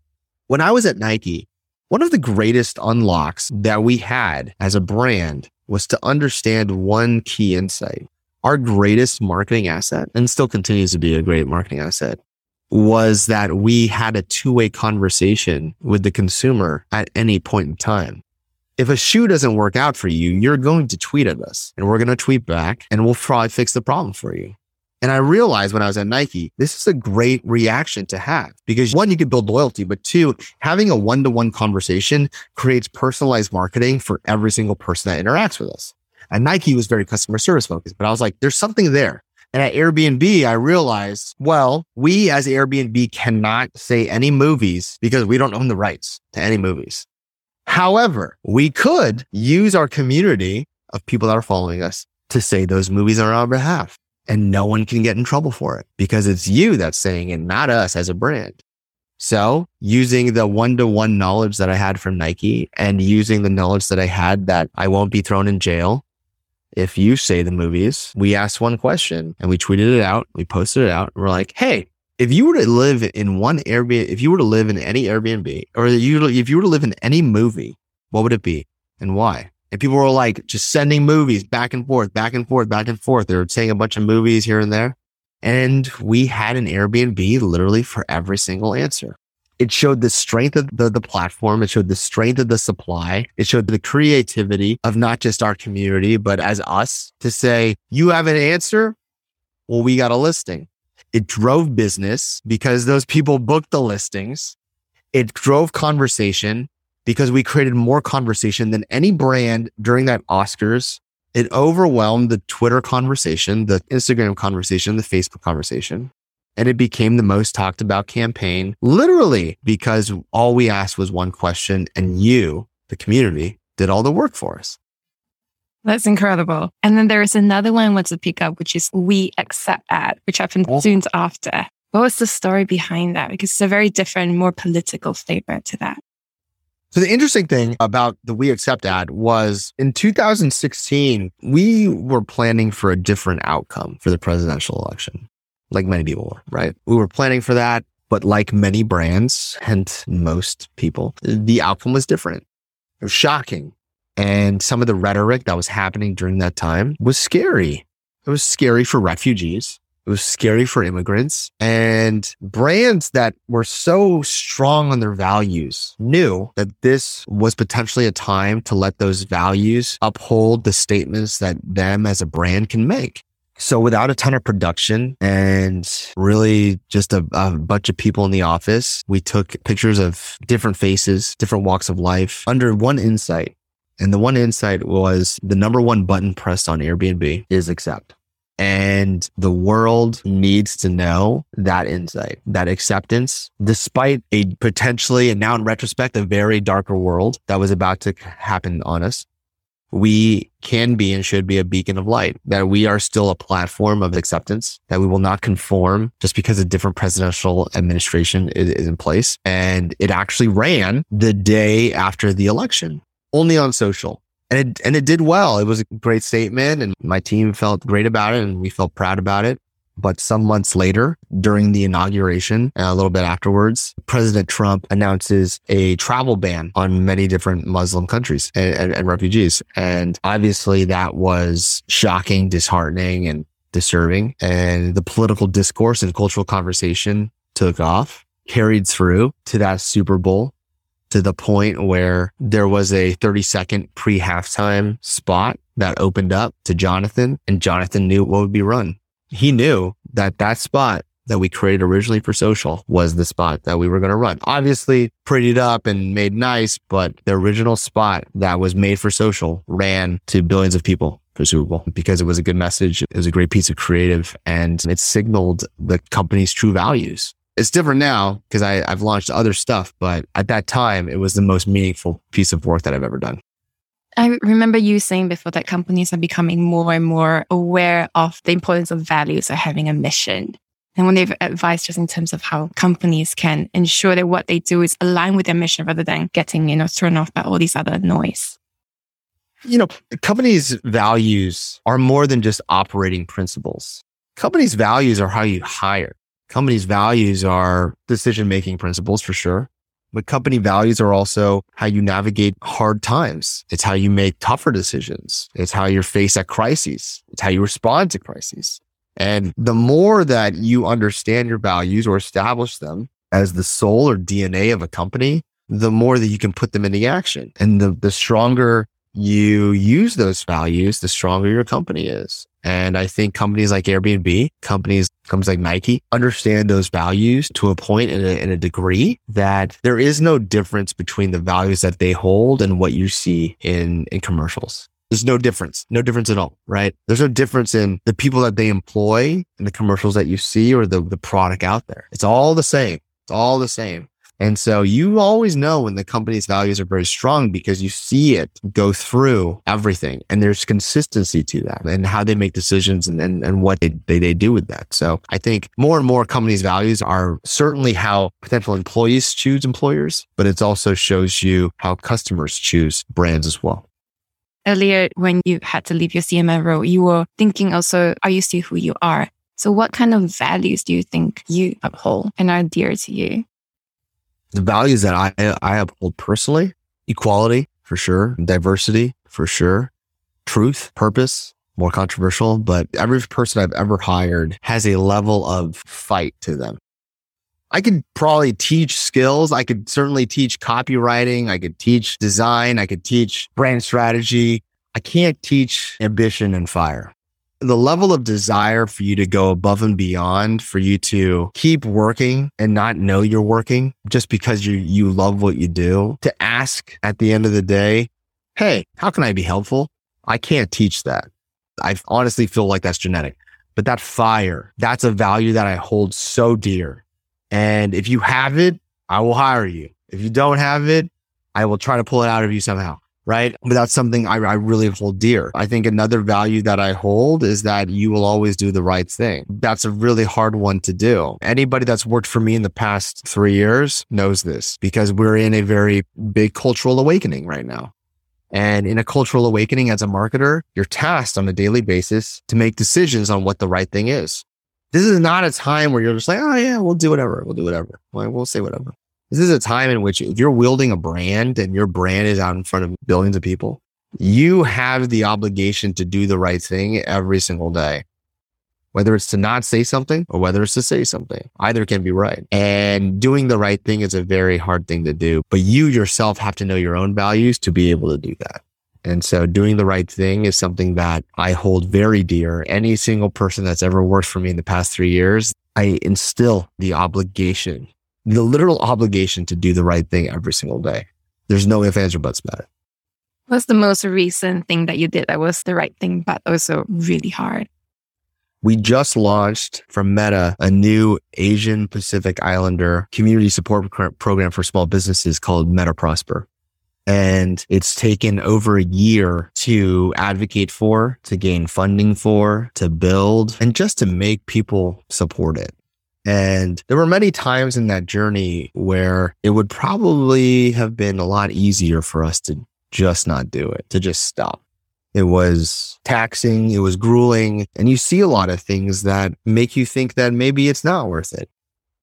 When I was at Nike, one of the greatest unlocks that we had as a brand was to understand one key insight. Our greatest marketing asset, and still continues to be a great marketing asset, was that we had a two way conversation with the consumer at any point in time. If a shoe doesn't work out for you, you're going to tweet at us and we're going to tweet back and we'll probably fix the problem for you. And I realized when I was at Nike, this is a great reaction to have because one, you can build loyalty, but two, having a one to one conversation creates personalized marketing for every single person that interacts with us. And Nike was very customer service focused, but I was like, there's something there. And at Airbnb, I realized, well, we as Airbnb cannot say any movies because we don't own the rights to any movies. However, we could use our community of people that are following us to say those movies on our behalf. And no one can get in trouble for it because it's you that's saying it, not us as a brand. So using the one to one knowledge that I had from Nike and using the knowledge that I had that I won't be thrown in jail if you say the movies, we asked one question and we tweeted it out. We posted it out. we're like, Hey, if you were to live in one Airbnb, if you were to live in any Airbnb or you, if you were to live in any movie, what would it be and why? And people were like just sending movies back and forth, back and forth, back and forth. They were saying a bunch of movies here and there. And we had an Airbnb literally for every single answer. It showed the strength of the, the platform. It showed the strength of the supply. It showed the creativity of not just our community, but as us to say, you have an answer. Well, we got a listing. It drove business because those people booked the listings. It drove conversation because we created more conversation than any brand during that Oscars. It overwhelmed the Twitter conversation, the Instagram conversation, the Facebook conversation. And it became the most talked about campaign, literally because all we asked was one question and you, the community, did all the work for us. That's incredible. And then there is another one I want to pick up, which is We Accept Ad, which happened oh. soon after. What was the story behind that? Because it's a very different, more political flavor to that. So the interesting thing about the We Accept ad was in 2016, we were planning for a different outcome for the presidential election, like many people were, right? We were planning for that. But like many brands and most people, the outcome was different. It was shocking. And some of the rhetoric that was happening during that time was scary. It was scary for refugees. It was scary for immigrants and brands that were so strong on their values knew that this was potentially a time to let those values uphold the statements that them as a brand can make. So without a ton of production and really just a, a, bunch of people in the office, we took pictures of different faces, different walks of life under one insight. And the one insight was the number one button pressed on Airbnb is accept. And the world needs to know that insight, that acceptance, despite a potentially, and now in retrospect, a very darker world that was about to happen on us. We can be and should be a beacon of light, that we are still a platform of acceptance, that we will not conform just because a different presidential administration is, is in place. And it actually ran the day after the election, only on social and it and it did well. It was a great statement, and my team felt great about it, and we felt proud about it. But some months later, during the inauguration, and a little bit afterwards, President Trump announces a travel ban on many different Muslim countries and, and, and refugees. And obviously that was shocking, disheartening, and disturbing. And the political discourse and cultural conversation took off, carried through to that Super Bowl to the point where there was a 30 second pre halftime spot that opened up to Jonathan and Jonathan knew what would be run. He knew that that spot that we created originally for social was the spot that we were going to run. Obviously prettied up and made nice, but the original spot that was made for social ran to billions of people for Super Bowl because it was a good message. It was a great piece of creative and it signaled the company's true values. It's different now because I've launched other stuff, but at that time, it was the most meaningful piece of work that I've ever done. I remember you saying before that companies are becoming more and more aware of the importance of values or having a mission. And when they've advised just in terms of how companies can ensure that what they do is aligned with their mission rather than getting, you know, thrown off by all these other noise. You know, companies' values are more than just operating principles. Companies' values are how you hire. Companies' values are decision making principles for sure. But company values are also how you navigate hard times. It's how you make tougher decisions. It's how you face at crises. It's how you respond to crises. And the more that you understand your values or establish them as the soul or DNA of a company, the more that you can put them into action. And the, the stronger you use those values, the stronger your company is. And I think companies like Airbnb, companies, companies like Nike understand those values to a point in a, in a degree that there is no difference between the values that they hold and what you see in, in commercials. There's no difference, no difference at all, right? There's no difference in the people that they employ and the commercials that you see or the, the product out there. It's all the same. It's all the same. And so you always know when the company's values are very strong because you see it go through everything and there's consistency to that and how they make decisions and, and, and what they, they, they do with that. So I think more and more companies' values are certainly how potential employees choose employers, but it also shows you how customers choose brands as well. Earlier, when you had to leave your CMO role, you were thinking also, are you still who you are? So what kind of values do you think you uphold and are dear to you? The values that I, I uphold personally, equality for sure, diversity for sure, truth, purpose, more controversial, but every person I've ever hired has a level of fight to them. I could probably teach skills. I could certainly teach copywriting. I could teach design. I could teach brand strategy. I can't teach ambition and fire the level of desire for you to go above and beyond for you to keep working and not know you're working just because you you love what you do to ask at the end of the day hey how can i be helpful? I can't teach that. I honestly feel like that's genetic. But that fire that's a value that i hold so dear. And if you have it i will hire you. If you don't have it i will try to pull it out of you somehow right? But that's something I, I really hold dear. I think another value that I hold is that you will always do the right thing. That's a really hard one to do. Anybody that's worked for me in the past three years knows this because we're in a very big cultural awakening right now. And in a cultural awakening as a marketer, you're tasked on a daily basis to make decisions on what the right thing is. This is not a time where you're just like, oh yeah, we'll do whatever. We'll do whatever. we'll say whatever. This is a time in which if you're wielding a brand and your brand is out in front of billions of people, you have the obligation to do the right thing every single day. Whether it's to not say something or whether it's to say something, either can be right. And doing the right thing is a very hard thing to do, but you yourself have to know your own values to be able to do that. And so doing the right thing is something that I hold very dear. Any single person that's ever worked for me in the past three years, I instill the obligation the literal obligation to do the right thing every single day. There's no ifs, ands, or buts about it. What's the most recent thing that you did that was the right thing, but also really hard? We just launched from Meta a new Asian Pacific Islander community support program for small businesses called Meta Prosper. And it's taken over a year to advocate for, to gain funding for, to build, and just to make people support it. And there were many times in that journey where it would probably have been a lot easier for us to just not do it, to just stop. It was taxing, it was grueling, and you see a lot of things that make you think that maybe it's not worth it.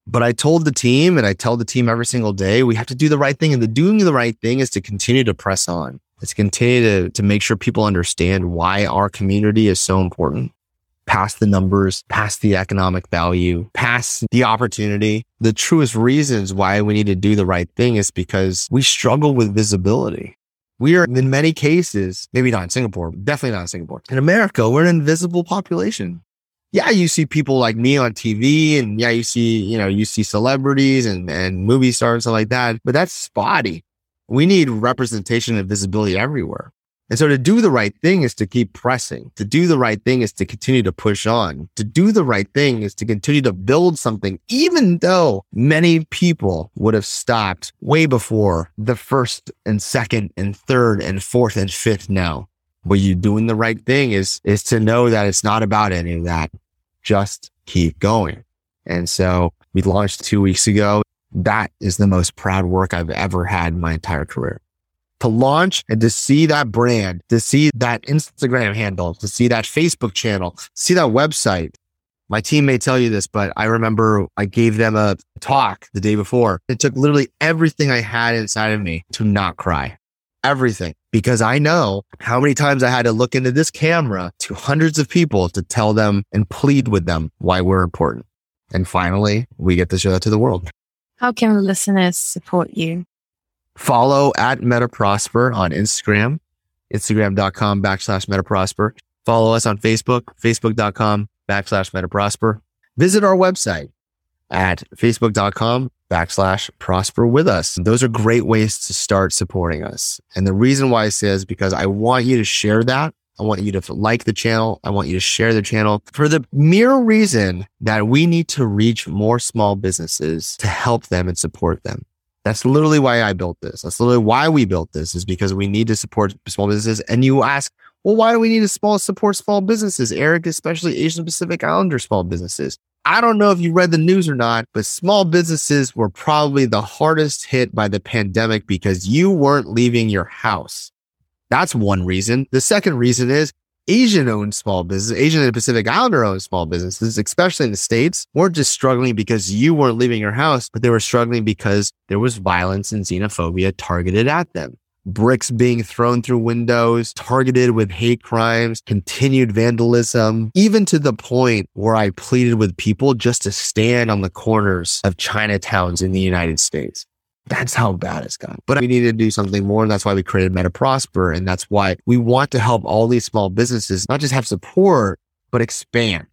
But I told the team, and I tell the team every single day, we have to do the right thing. And the doing the right thing is to continue to press on. It's continue to, to make sure people understand why our community is so important past the numbers, past the economic value, past the opportunity. The truest reasons why we need to do the right thing is because we struggle with visibility. We are in many cases, maybe not in Singapore, definitely not in Singapore. In America, we're an invisible population. Yeah, you see people like me on TV and yeah, you see, you know, you see celebrities and, and movie stars and stuff like that, but that's spotty. We need representation and visibility everywhere. And so to do the right thing is to keep pressing. To do the right thing is to continue to push on. To do the right thing is to continue to build something, even though many people would have stopped way before the first and second and third and fourth and fifth now. But you doing the right thing is, is to know that it's not about any of that. Just keep going. And so we launched two weeks ago. That is the most proud work I've ever had in my entire career to launch and to see that brand, to see that Instagram handle, to see that Facebook channel, see that website. My team may tell you this, but I remember I gave them a talk the day before. It took literally everything I had inside of me to not cry. Everything. Because I know how many times I had to look into this camera to hundreds of people to tell them and plead with them why we're important. And finally, we get to show that to the world. How can listeners support you? Follow at MetaProsper on Instagram, Instagram.com backslash MetaProsper. Follow us on Facebook, Facebook.com backslash MetaProsper. Visit our website at Facebook.com backslash prosper with us. Those are great ways to start supporting us. And the reason why I say is because I want you to share that. I want you to like the channel. I want you to share the channel for the mere reason that we need to reach more small businesses to help them and support them. That's literally why I built this. That's literally why we built this is because we need to support small businesses. And you ask, well, why do we need to small support small businesses, Eric, especially Asian Pacific Islander small businesses? I don't know if you read the news or not, but small businesses were probably the hardest hit by the pandemic because you weren't leaving your house. That's one reason. The second reason is Asian owned small business, Asian and Pacific Islander owned small businesses, especially in the States, weren't just struggling because you weren't leaving your house, but they were struggling because there was violence and xenophobia targeted at them bricks being thrown through windows, targeted with hate crimes, continued vandalism, even to the point where I pleaded with people just to stand on the corners of Chinatowns in the United States. That's how bad it's gotten. But we need to do something more. And that's why we created MetaProsper. And that's why we want to help all these small businesses not just have support, but expand.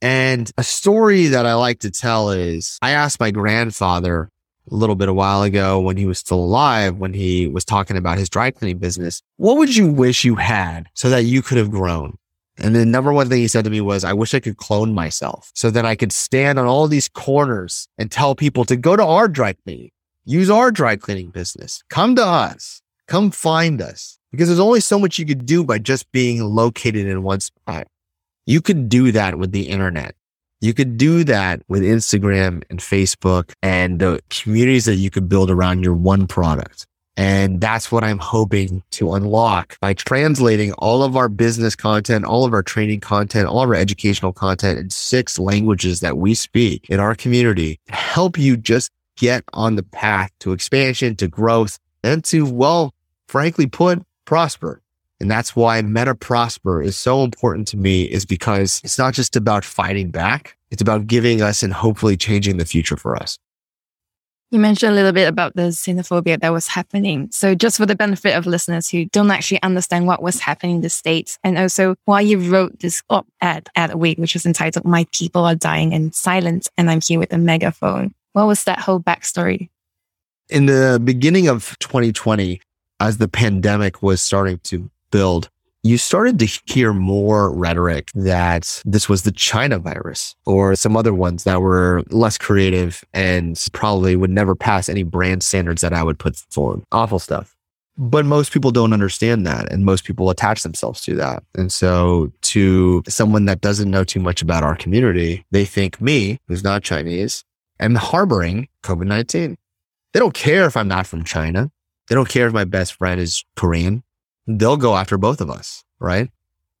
And a story that I like to tell is I asked my grandfather a little bit a while ago when he was still alive, when he was talking about his dry cleaning business. What would you wish you had so that you could have grown? And the number one thing he said to me was, I wish I could clone myself so that I could stand on all these corners and tell people to go to our dry cleaning, use our dry cleaning business, come to us, come find us. Because there's only so much you could do by just being located in one spot. You could do that with the internet. You could do that with Instagram and Facebook and the communities that you could build around your one product. And that's what I'm hoping to unlock by translating all of our business content, all of our training content, all of our educational content in six languages that we speak in our community to help you just get on the path to expansion, to growth, and to, well, frankly put, prosper. And that's why Meta Prosper is so important to me is because it's not just about fighting back. It's about giving us and hopefully changing the future for us. You mentioned a little bit about the xenophobia that was happening. So just for the benefit of listeners who don't actually understand what was happening in the States and also why you wrote this op-ed at Adweek, which was entitled My People Are Dying in Silence and I'm Here with a Megaphone. What was that whole backstory? In the beginning of 2020, as the pandemic was starting to build, you started to hear more rhetoric that this was the China virus or some other ones that were less creative and probably would never pass any brand standards that I would put forward. Awful stuff. But most people don't understand that. And most people attach themselves to that. And so to someone that doesn't know too much about our community, they think me, who's not Chinese, am harboring COVID 19. They don't care if I'm not from China. They don't care if my best friend is Korean they'll go after both of us, right?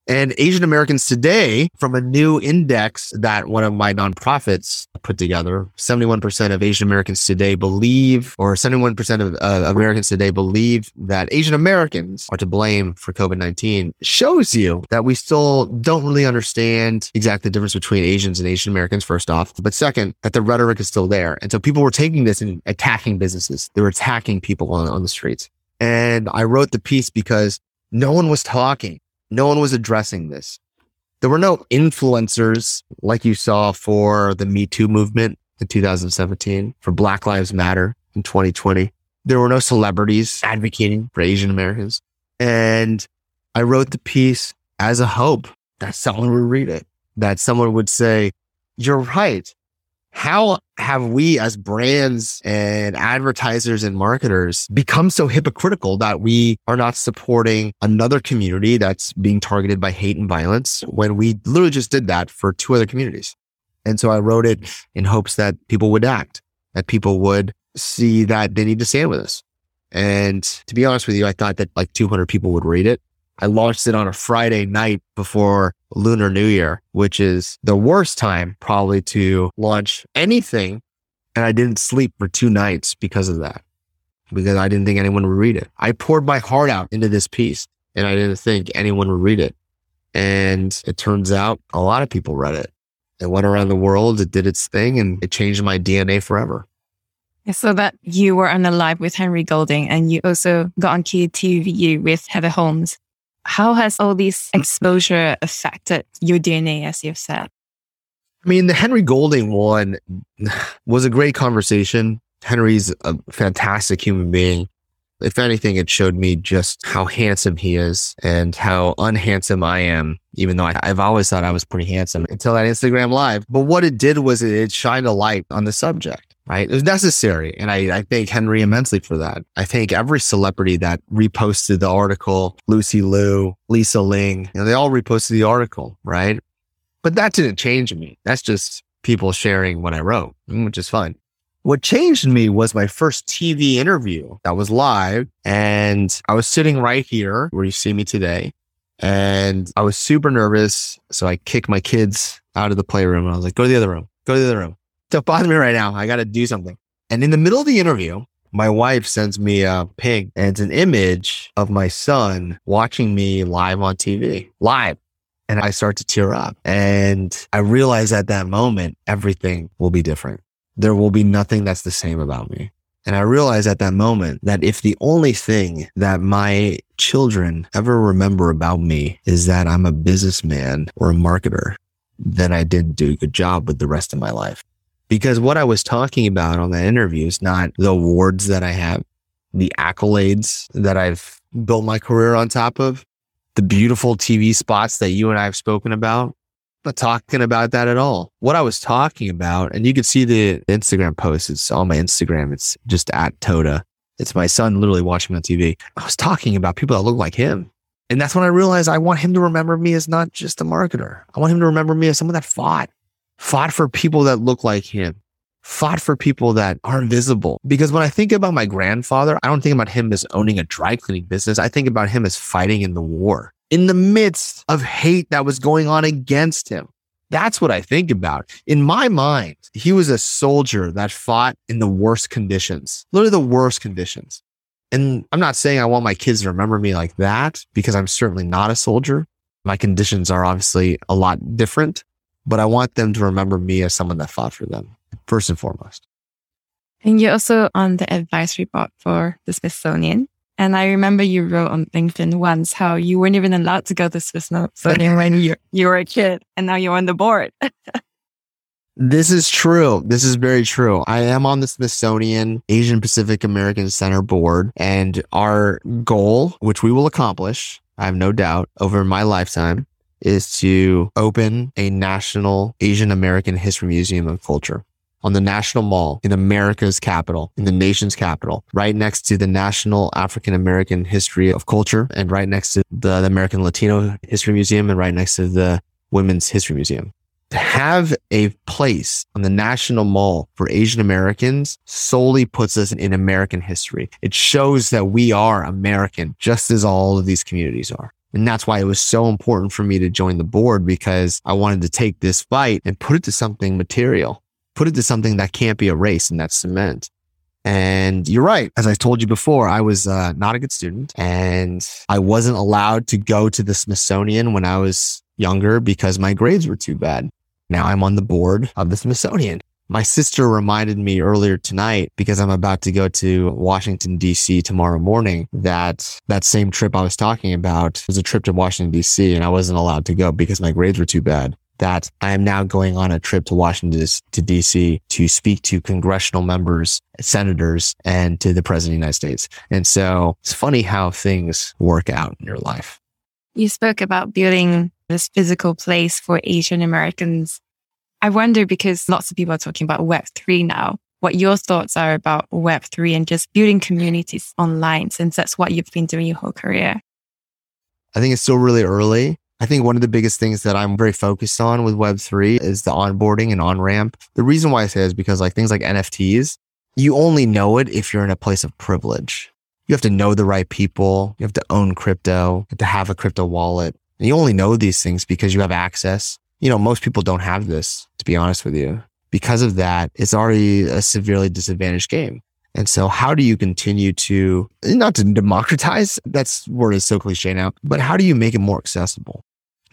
And Asian Americans today, from a new index that one of my nonprofits put together, 71% of Asian Americans today believe, or 71% of uh, Americans today believe that Asian Americans are to blame for COVID 19, shows you that we still don't really understand exactly the difference between Asians and Asian Americans, first off. But second, that the rhetoric is still there. And so people were taking this and attacking businesses, they were attacking people on, on the streets. And I wrote the piece because no one was talking. No one was addressing this. There were no influencers like you saw for the Me Too movement in 2017, for Black Lives Matter in 2020. There were no celebrities advocating for Asian Americans. And I wrote the piece as a hope that someone would read it, that someone would say, you're right how have we as brands and advertisers and marketers become so hypocritical that we are not supporting another community that's being targeted by hate and violence when we literally just did that for two other communities? And so I wrote it in hopes that people would act, that people would see that they need to stand with us. And to be honest with you, I thought that like 200 people would read it. I launched it on a Friday night before Lunar New Year, which is the worst time probably to launch anything. And I didn't sleep for two nights because of that, because I didn't think anyone would read it. I poured my heart out into this piece and I didn't think anyone would read it. And it turns out a lot of people read it. It went around the world. It did its thing and it changed my DNA forever. So that you were on a live with Henry Golding and you also got on KTVU with Heather Holmes. How has all this exposure affected your DNA, as you've said? I mean, the Henry Golding one was a great conversation. Henry's a fantastic human being. If anything, it showed me just how handsome he is and how unhandsome I am, even though I, have always thought I was pretty handsome until that Instagram live. But what it did was it, it shined a light on the subject, right? It was necessary. And I, I thank Henry immensely for that. I thank every celebrity that reposted the article, Lucy Liu, Lisa Ling, you know, they all reposted the article, right? But that didn't change me. That's just people sharing what I wrote, which is fine. What changed me was my first TV interview that was live. And I was sitting right here where you see me today. And I was super nervous. So I kicked my kids out of the playroom and I was like, go to the other room, go to the other room. Don't bother me right now. I got to do something. And in the middle of the interview, my wife sends me a ping and it's an image of my son watching me live on TV, live. And I start to tear up. And I realize at that moment, everything will be different there will be nothing that's the same about me. And I realized at that moment that if the only thing that my children ever remember about me is that I'm a businessman or a marketer, then I didn't do a good job with the rest of my life. Because what I was talking about on that interview is not the awards that I have, the accolades that I've built my career on top of, the beautiful TV spots that you and I have spoken about, not talking about that at all. What I was talking about, and you can see the Instagram post, it's on my Instagram. It's just at Toda. It's my son literally watching me on TV. I was talking about people that look like him. And that's when I realized I want him to remember me as not just a marketer. I want him to remember me as someone that fought, fought for people that look like him, fought for people that are visible. Because when I think about my grandfather, I don't think about him as owning a dry cleaning business. I think about him as fighting in the war in the midst of hate that was going on against him. That's what I think about. In my mind, he was a soldier that fought in the worst conditions, literally the worst conditions. And I'm not saying I want my kids to remember me like that because I'm certainly not a soldier. My conditions are obviously a lot different, but I want them to remember me as someone that fought for them first and foremost. And you're also on the advisory board for the Smithsonian. And I remember you wrote on LinkedIn once how you weren't even allowed to go to Smithsonian when you, you were a kid and now you're on the board. This is true. This is very true. I am on the Smithsonian Asian Pacific American Center board and our goal, which we will accomplish, I have no doubt over my lifetime is to open a national Asian American history museum of culture on the National Mall in America's capital, in the nation's capital, right next to the National African American History of Culture and right next to the, the American Latino History Museum and right next to the Women's History Museum. To have a place on the National Mall for Asian Americans solely puts us in American history. It shows that we are American, just as all of these communities are. And that's why it was so important for me to join the board because I wanted to take this fight and put it to something material put it to something that can't be erased and that's cement. And you're right. As I told you before, I was uh, not a good student and I wasn't allowed to go to the Smithsonian when I was younger because my grades were too bad. Now I'm on the board of the Smithsonian. My sister reminded me earlier tonight because I'm about to go to Washington DC tomorrow morning that that same trip I was talking about was a trip to Washington DC and I wasn't allowed to go because my grades were too bad that I am now going on a trip to Washington to DC to speak to congressional members, senators, and to the president of the United States. And so it's funny how things work out in your life. You spoke about building this physical place for Asian Americans. I wonder because lots of people are talking about Web3 now, what your thoughts are about Web3 and just building communities online, since that's what you've been doing your whole career. I think it's still really early. I think one of the biggest things that I'm very focused on with Web3 is the onboarding and on ramp. The reason why I say is because like things like NFTs, you only know it if you're in a place of privilege. You have to know the right people. You have to own crypto, you have to have a crypto wallet. And you only know these things because you have access. You know, most people don't have this, to be honest with you. Because of that, it's already a severely disadvantaged game. And so how do you continue to, not to democratize, that's word is so cliche now, but how do you make it more accessible?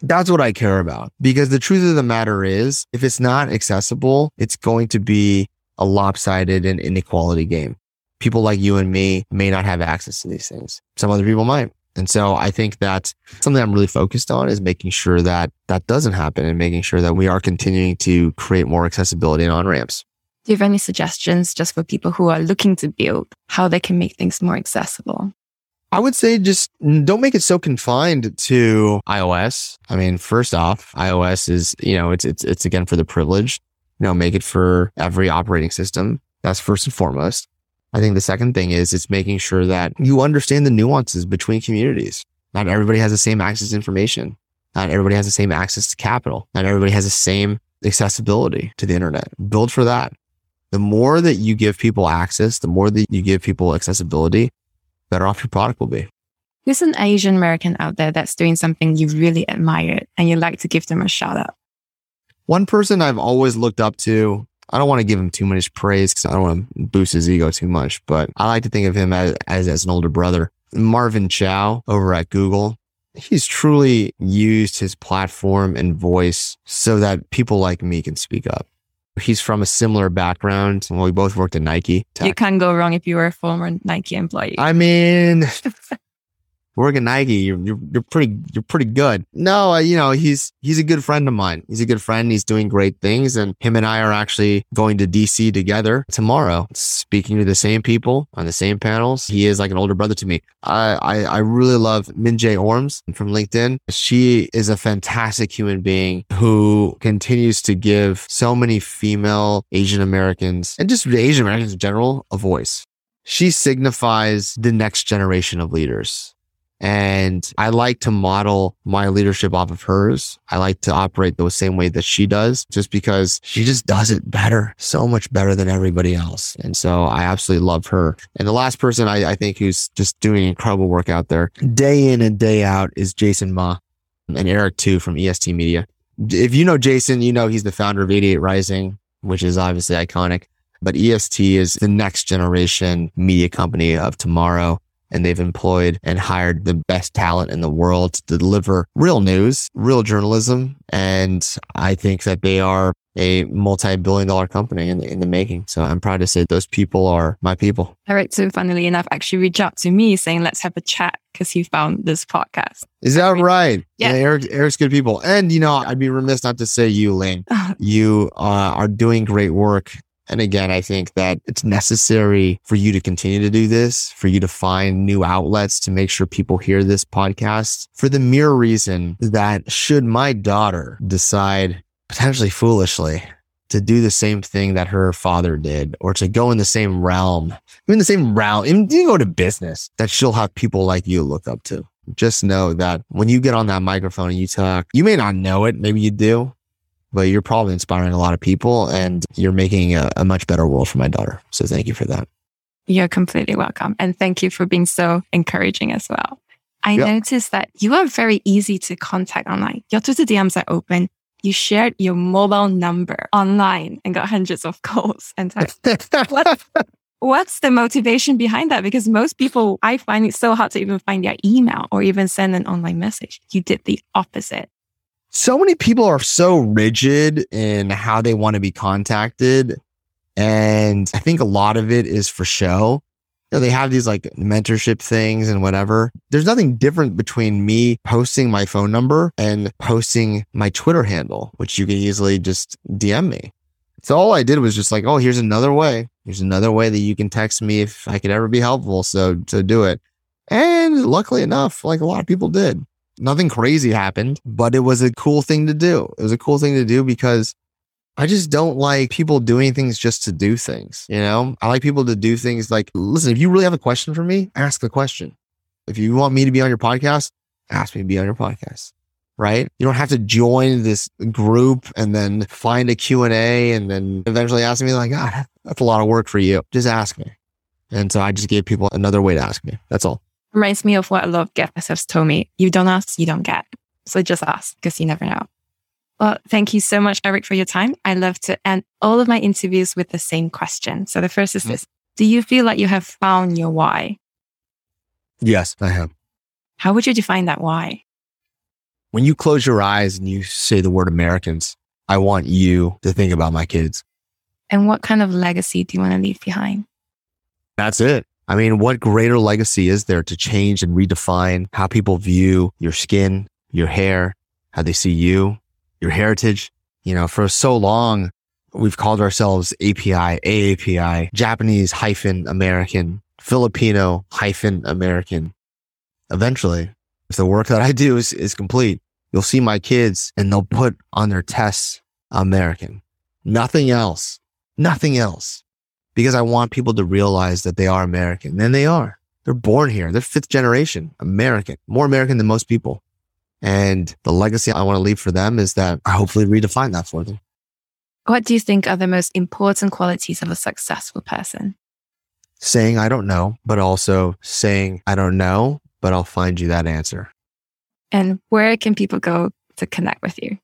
That's what I care about because the truth of the matter is if it's not accessible, it's going to be a lopsided and inequality game. People like you and me may not have access to these things. Some other people might. And so I think that something I'm really focused on is making sure that that doesn't happen and making sure that we are continuing to create more accessibility and on ramps. Do you have any suggestions just for people who are looking to build how they can make things more accessible? I would say just don't make it so confined to iOS. I mean, first off, iOS is, you know, it's, it's, it's again for the privileged, you know, make it for every operating system. That's first and foremost. I think the second thing is it's making sure that you understand the nuances between communities. Not everybody has the same access to information. Not everybody has the same access to capital. Not everybody has the same accessibility to the internet. Build for that. The more that you give people access, the more that you give people accessibility, better off your product will be. Who's an Asian American out there that's doing something you really admire and you'd like to give them a shout out? One person I've always looked up to, I don't want to give him too much praise because I don't want to boost his ego too much, but I like to think of him as, as, as an older brother. Marvin Chow over at Google. He's truly used his platform and voice so that people like me can speak up. He's from a similar background. Well, we both worked at Nike. You can't go wrong if you were a former Nike employee. I mean, at Nike, you're, you're, you're pretty, you're pretty good. No, uh, you know, he's, he's a good friend of mine. He's a good friend. He's doing great things. And him and I are actually going to DC together tomorrow, speaking to the same people on the same panels. He is like an older brother to me. I, I, I really love Minjae Ormes from LinkedIn. She is a fantastic human being who continues to give so many female Asian Americans and just Asian Americans in general a voice. She signifies the next generation of leaders. And I like to model my leadership off of hers. I like to operate the same way that she does just because she just does it better, so much better than everybody else. And so I absolutely love her. And the last person I, I think who's just doing incredible work out there day in and day out is Jaeson Ma and Eric too from EST Media. If you know Jason, you know he's the founder of 88 Rising, which is obviously iconic. But EST is the next generation media company of tomorrow and they've employed and hired the best talent in the world to deliver real news, real journalism. And I think that they are a multi-billion dollar company in the, in the making. So I'm proud to say those people are my people. Eric, so funnily enough, actually reached out to me saying, let's have a chat because he found this podcast. Is that right? Yeah. yeah. Eric, Eric's good people. And, you know, I'd be remiss not to say you, Ling. you uh, are doing great work and again, I think that it's necessary for you to continue to do this, for you to find new outlets to make sure people hear this podcast for the mere reason that should my daughter decide potentially foolishly to do the same thing that her father did or to go in the same realm, in the same realm, even go to business that she'll have people like you look up to. Just know that when you get on that microphone and you talk, you may not know it. Maybe you do, but you're probably inspiring a lot of people and you're making a, a much better world for my daughter. So thank you for that. You're completely welcome. And thank you for being so encouraging as well. I yep. noticed that you are very easy to contact online. Your Twitter DMs are open. You shared your mobile number online and got hundreds of calls and texts. what, what's the motivation behind that? Because most people, I find it so hard to even find their email or even send an online message. You did the opposite so many people are so rigid in how they want to be contacted. And I think a lot of it is for show. You know, they have these like mentorship things and whatever. There's nothing different between me posting my phone number and posting my Twitter handle, which you can easily just DM me. So all I did was just like, oh, here's another way. Here's another way that you can text me if I could ever be helpful. So to do it. And luckily enough, like a lot of people did. Nothing crazy happened, but it was a cool thing to do. It was a cool thing to do because I just don't like people doing things just to do things. You know, I like people to do things like, listen, if you really have a question for me, ask the question. If you want me to be on your podcast, ask me to be on your podcast. Right. You don't have to join this group and then find a Q and A and then eventually ask me like, God, ah, that's a lot of work for you. Just ask me. And so I just gave people another way to ask me. That's all reminds me of what a lot of guests have told me. You don't ask, you don't get. So just ask because you never know. Well, thank you so much, Eric, for your time. I love to end all of my interviews with the same question. So the first is mm-hmm. this Do you feel like you have found your why? Yes, I have. How would you define that why? When you close your eyes and you say the word Americans, I want you to think about my kids. And what kind of legacy do you want to leave behind? That's it. I mean, what greater legacy is there to change and redefine how people view your skin, your hair, how they see you, your heritage? You know, for so long, We've called ourselves API, AAPI, Japanese hyphen American, Filipino hyphen American. Eventually, if the work that I do is, is complete, you'll see my kids and they'll put on their tests American. Nothing else. Nothing else. Because I want people to realize that they are American. And they are. They're born here. They're fifth generation American, more American than most people. And the legacy I want to leave for them is that I hopefully redefine that for them. What do you think are the most important qualities of a successful person? Saying I don't know, but also saying I don't know, but I'll find you that answer. And where can people go to connect with you?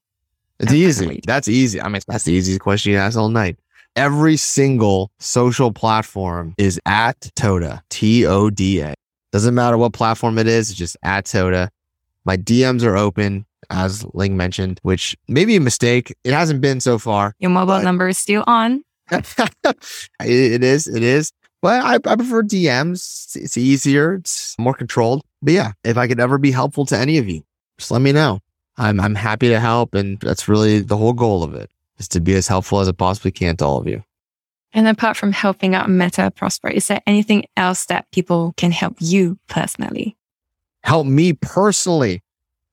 It's easy. That's easy. I mean, that's the easiest question you ask all night. Every single social platform is at Toda, T O D A. Doesn't matter what platform it is, it's just at Toda. My DMs are open, as Ling mentioned, which may be a mistake. It hasn't been so far. Your mobile but... number is still on. it is. It is. But I, I prefer DMs. It's easier. It's more controlled. But yeah, if I could ever be helpful to any of you, just let me know. I'm I'm happy to help, and that's really the whole goal of it is to be as helpful as I possibly can to all of you. And apart from helping out Meta prosper, is there anything else that people can help you personally? Help me personally.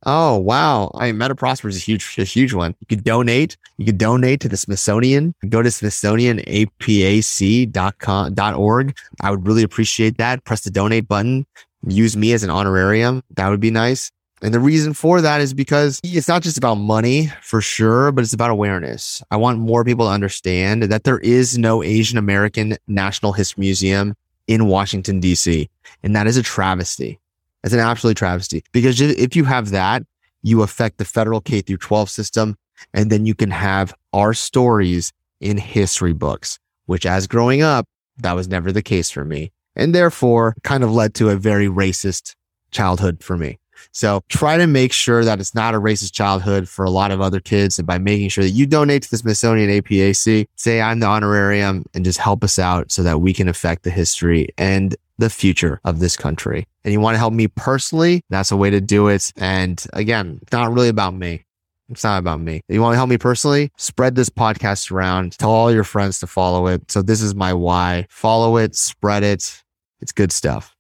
Oh wow! I mean, Meta Prosper is a huge, a huge one. You could donate. You could donate to the Smithsonian. Go to SmithsonianAPAC.com.org. I would really appreciate that. Press the donate button. Use me as an honorarium. That would be nice. And the reason for that is because it's not just about money for sure, but it's about awareness. I want more people to understand that there is no Asian American National History Museum in Washington, DC. And that is a travesty. It's an absolute travesty because if you have that, you affect the federal K through 12 system. And then you can have our stories in history books, which as growing up, that was never the case for me. And therefore kind of led to a very racist childhood for me. So try to make sure that it's not a racist childhood for a lot of other kids. And by making sure that you donate to the Smithsonian APAC, say I'm the honorarium and just help us out so that we can affect the history and the future of this country. And you want to help me personally, that's a way to do it. And again, it's not really about me. It's not about me. You want to help me personally, spread this podcast around. Tell all your friends to follow it. So this is my why. Follow it, spread it. It's good stuff.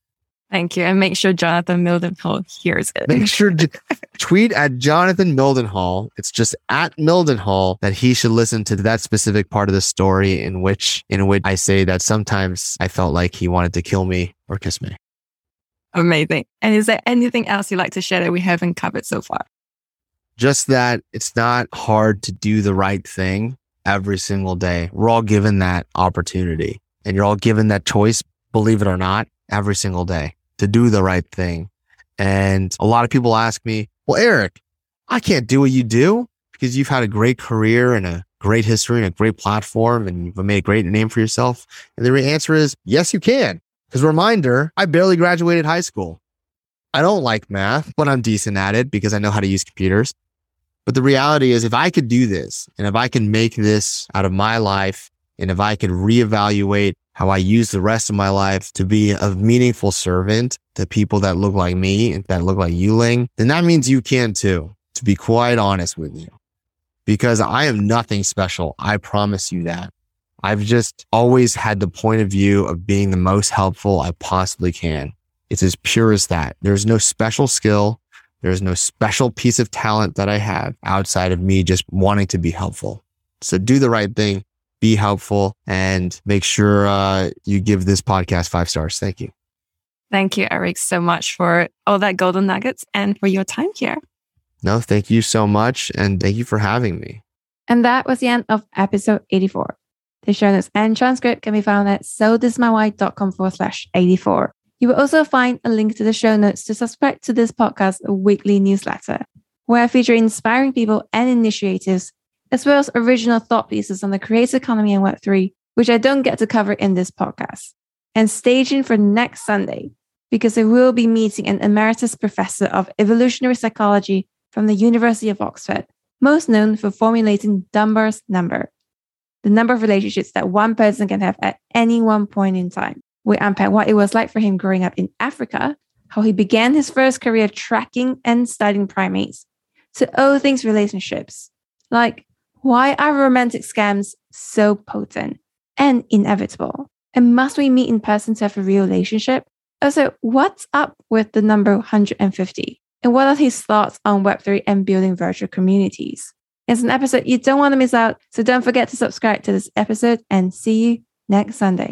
Thank you. And make sure Jonathan Mildenhall hears it. Make sure to tweet at Jonathan Mildenhall. It's just at Mildenhall that he should listen to that specific part of the story in which, in which I say that sometimes I felt like he wanted to kill me or kiss me. Amazing. And is there anything else you'd like to share that we haven't covered so far? Just that it's not hard to do the right thing every single day. We're all given that opportunity and you're all given that choice, believe it or not, every single day to do the right thing. And a lot of people ask me, well, Eric, I can't do what you do because you've had a great career and a great history and a great platform and you've made a great name for yourself. And the answer is yes, you can. Because reminder, I barely graduated high school. I don't like math, but I'm decent at it because I know how to use computers. But the reality is if I could do this and if I can make this out of my life and if I could reevaluate how I use the rest of my life to be a meaningful servant to people that look like me that look like you, Ling, then that means you can too, to be quite honest with you. Because I am nothing special. I promise you that. I've just always had the point of view of being the most helpful I possibly can. It's as pure as that. There's no special skill. There's no special piece of talent that I have outside of me just wanting to be helpful. So do the right thing be helpful, and make sure uh, you give this podcast five stars. Thank you. Thank you, Eric, so much for all that golden nuggets and for your time here. No, thank you so much. And thank you for having me. And that was the end of episode 84. The show notes and transcript can be found at sothismywhy.com forward slash 84. You will also find a link to the show notes to subscribe to this podcast weekly newsletter, where I feature inspiring people and initiatives as well as original thought pieces on the creator economy and Web3, which I don't get to cover in this podcast. And staging for next Sunday, because I will be meeting an emeritus professor of evolutionary psychology from the University of Oxford, most known for formulating Dunbar's number, the number of relationships that one person can have at any one point in time. We unpack what it was like for him growing up in Africa, how he began his first career tracking and studying primates, to all things relationships, like why are romantic scams so potent and inevitable? And must we meet in person to have a real relationship? Also, what's up with the number 150? And what are his thoughts on Web3 and building virtual communities? It's an episode you don't want to miss out, so don't forget to subscribe to this episode and see you next Sunday.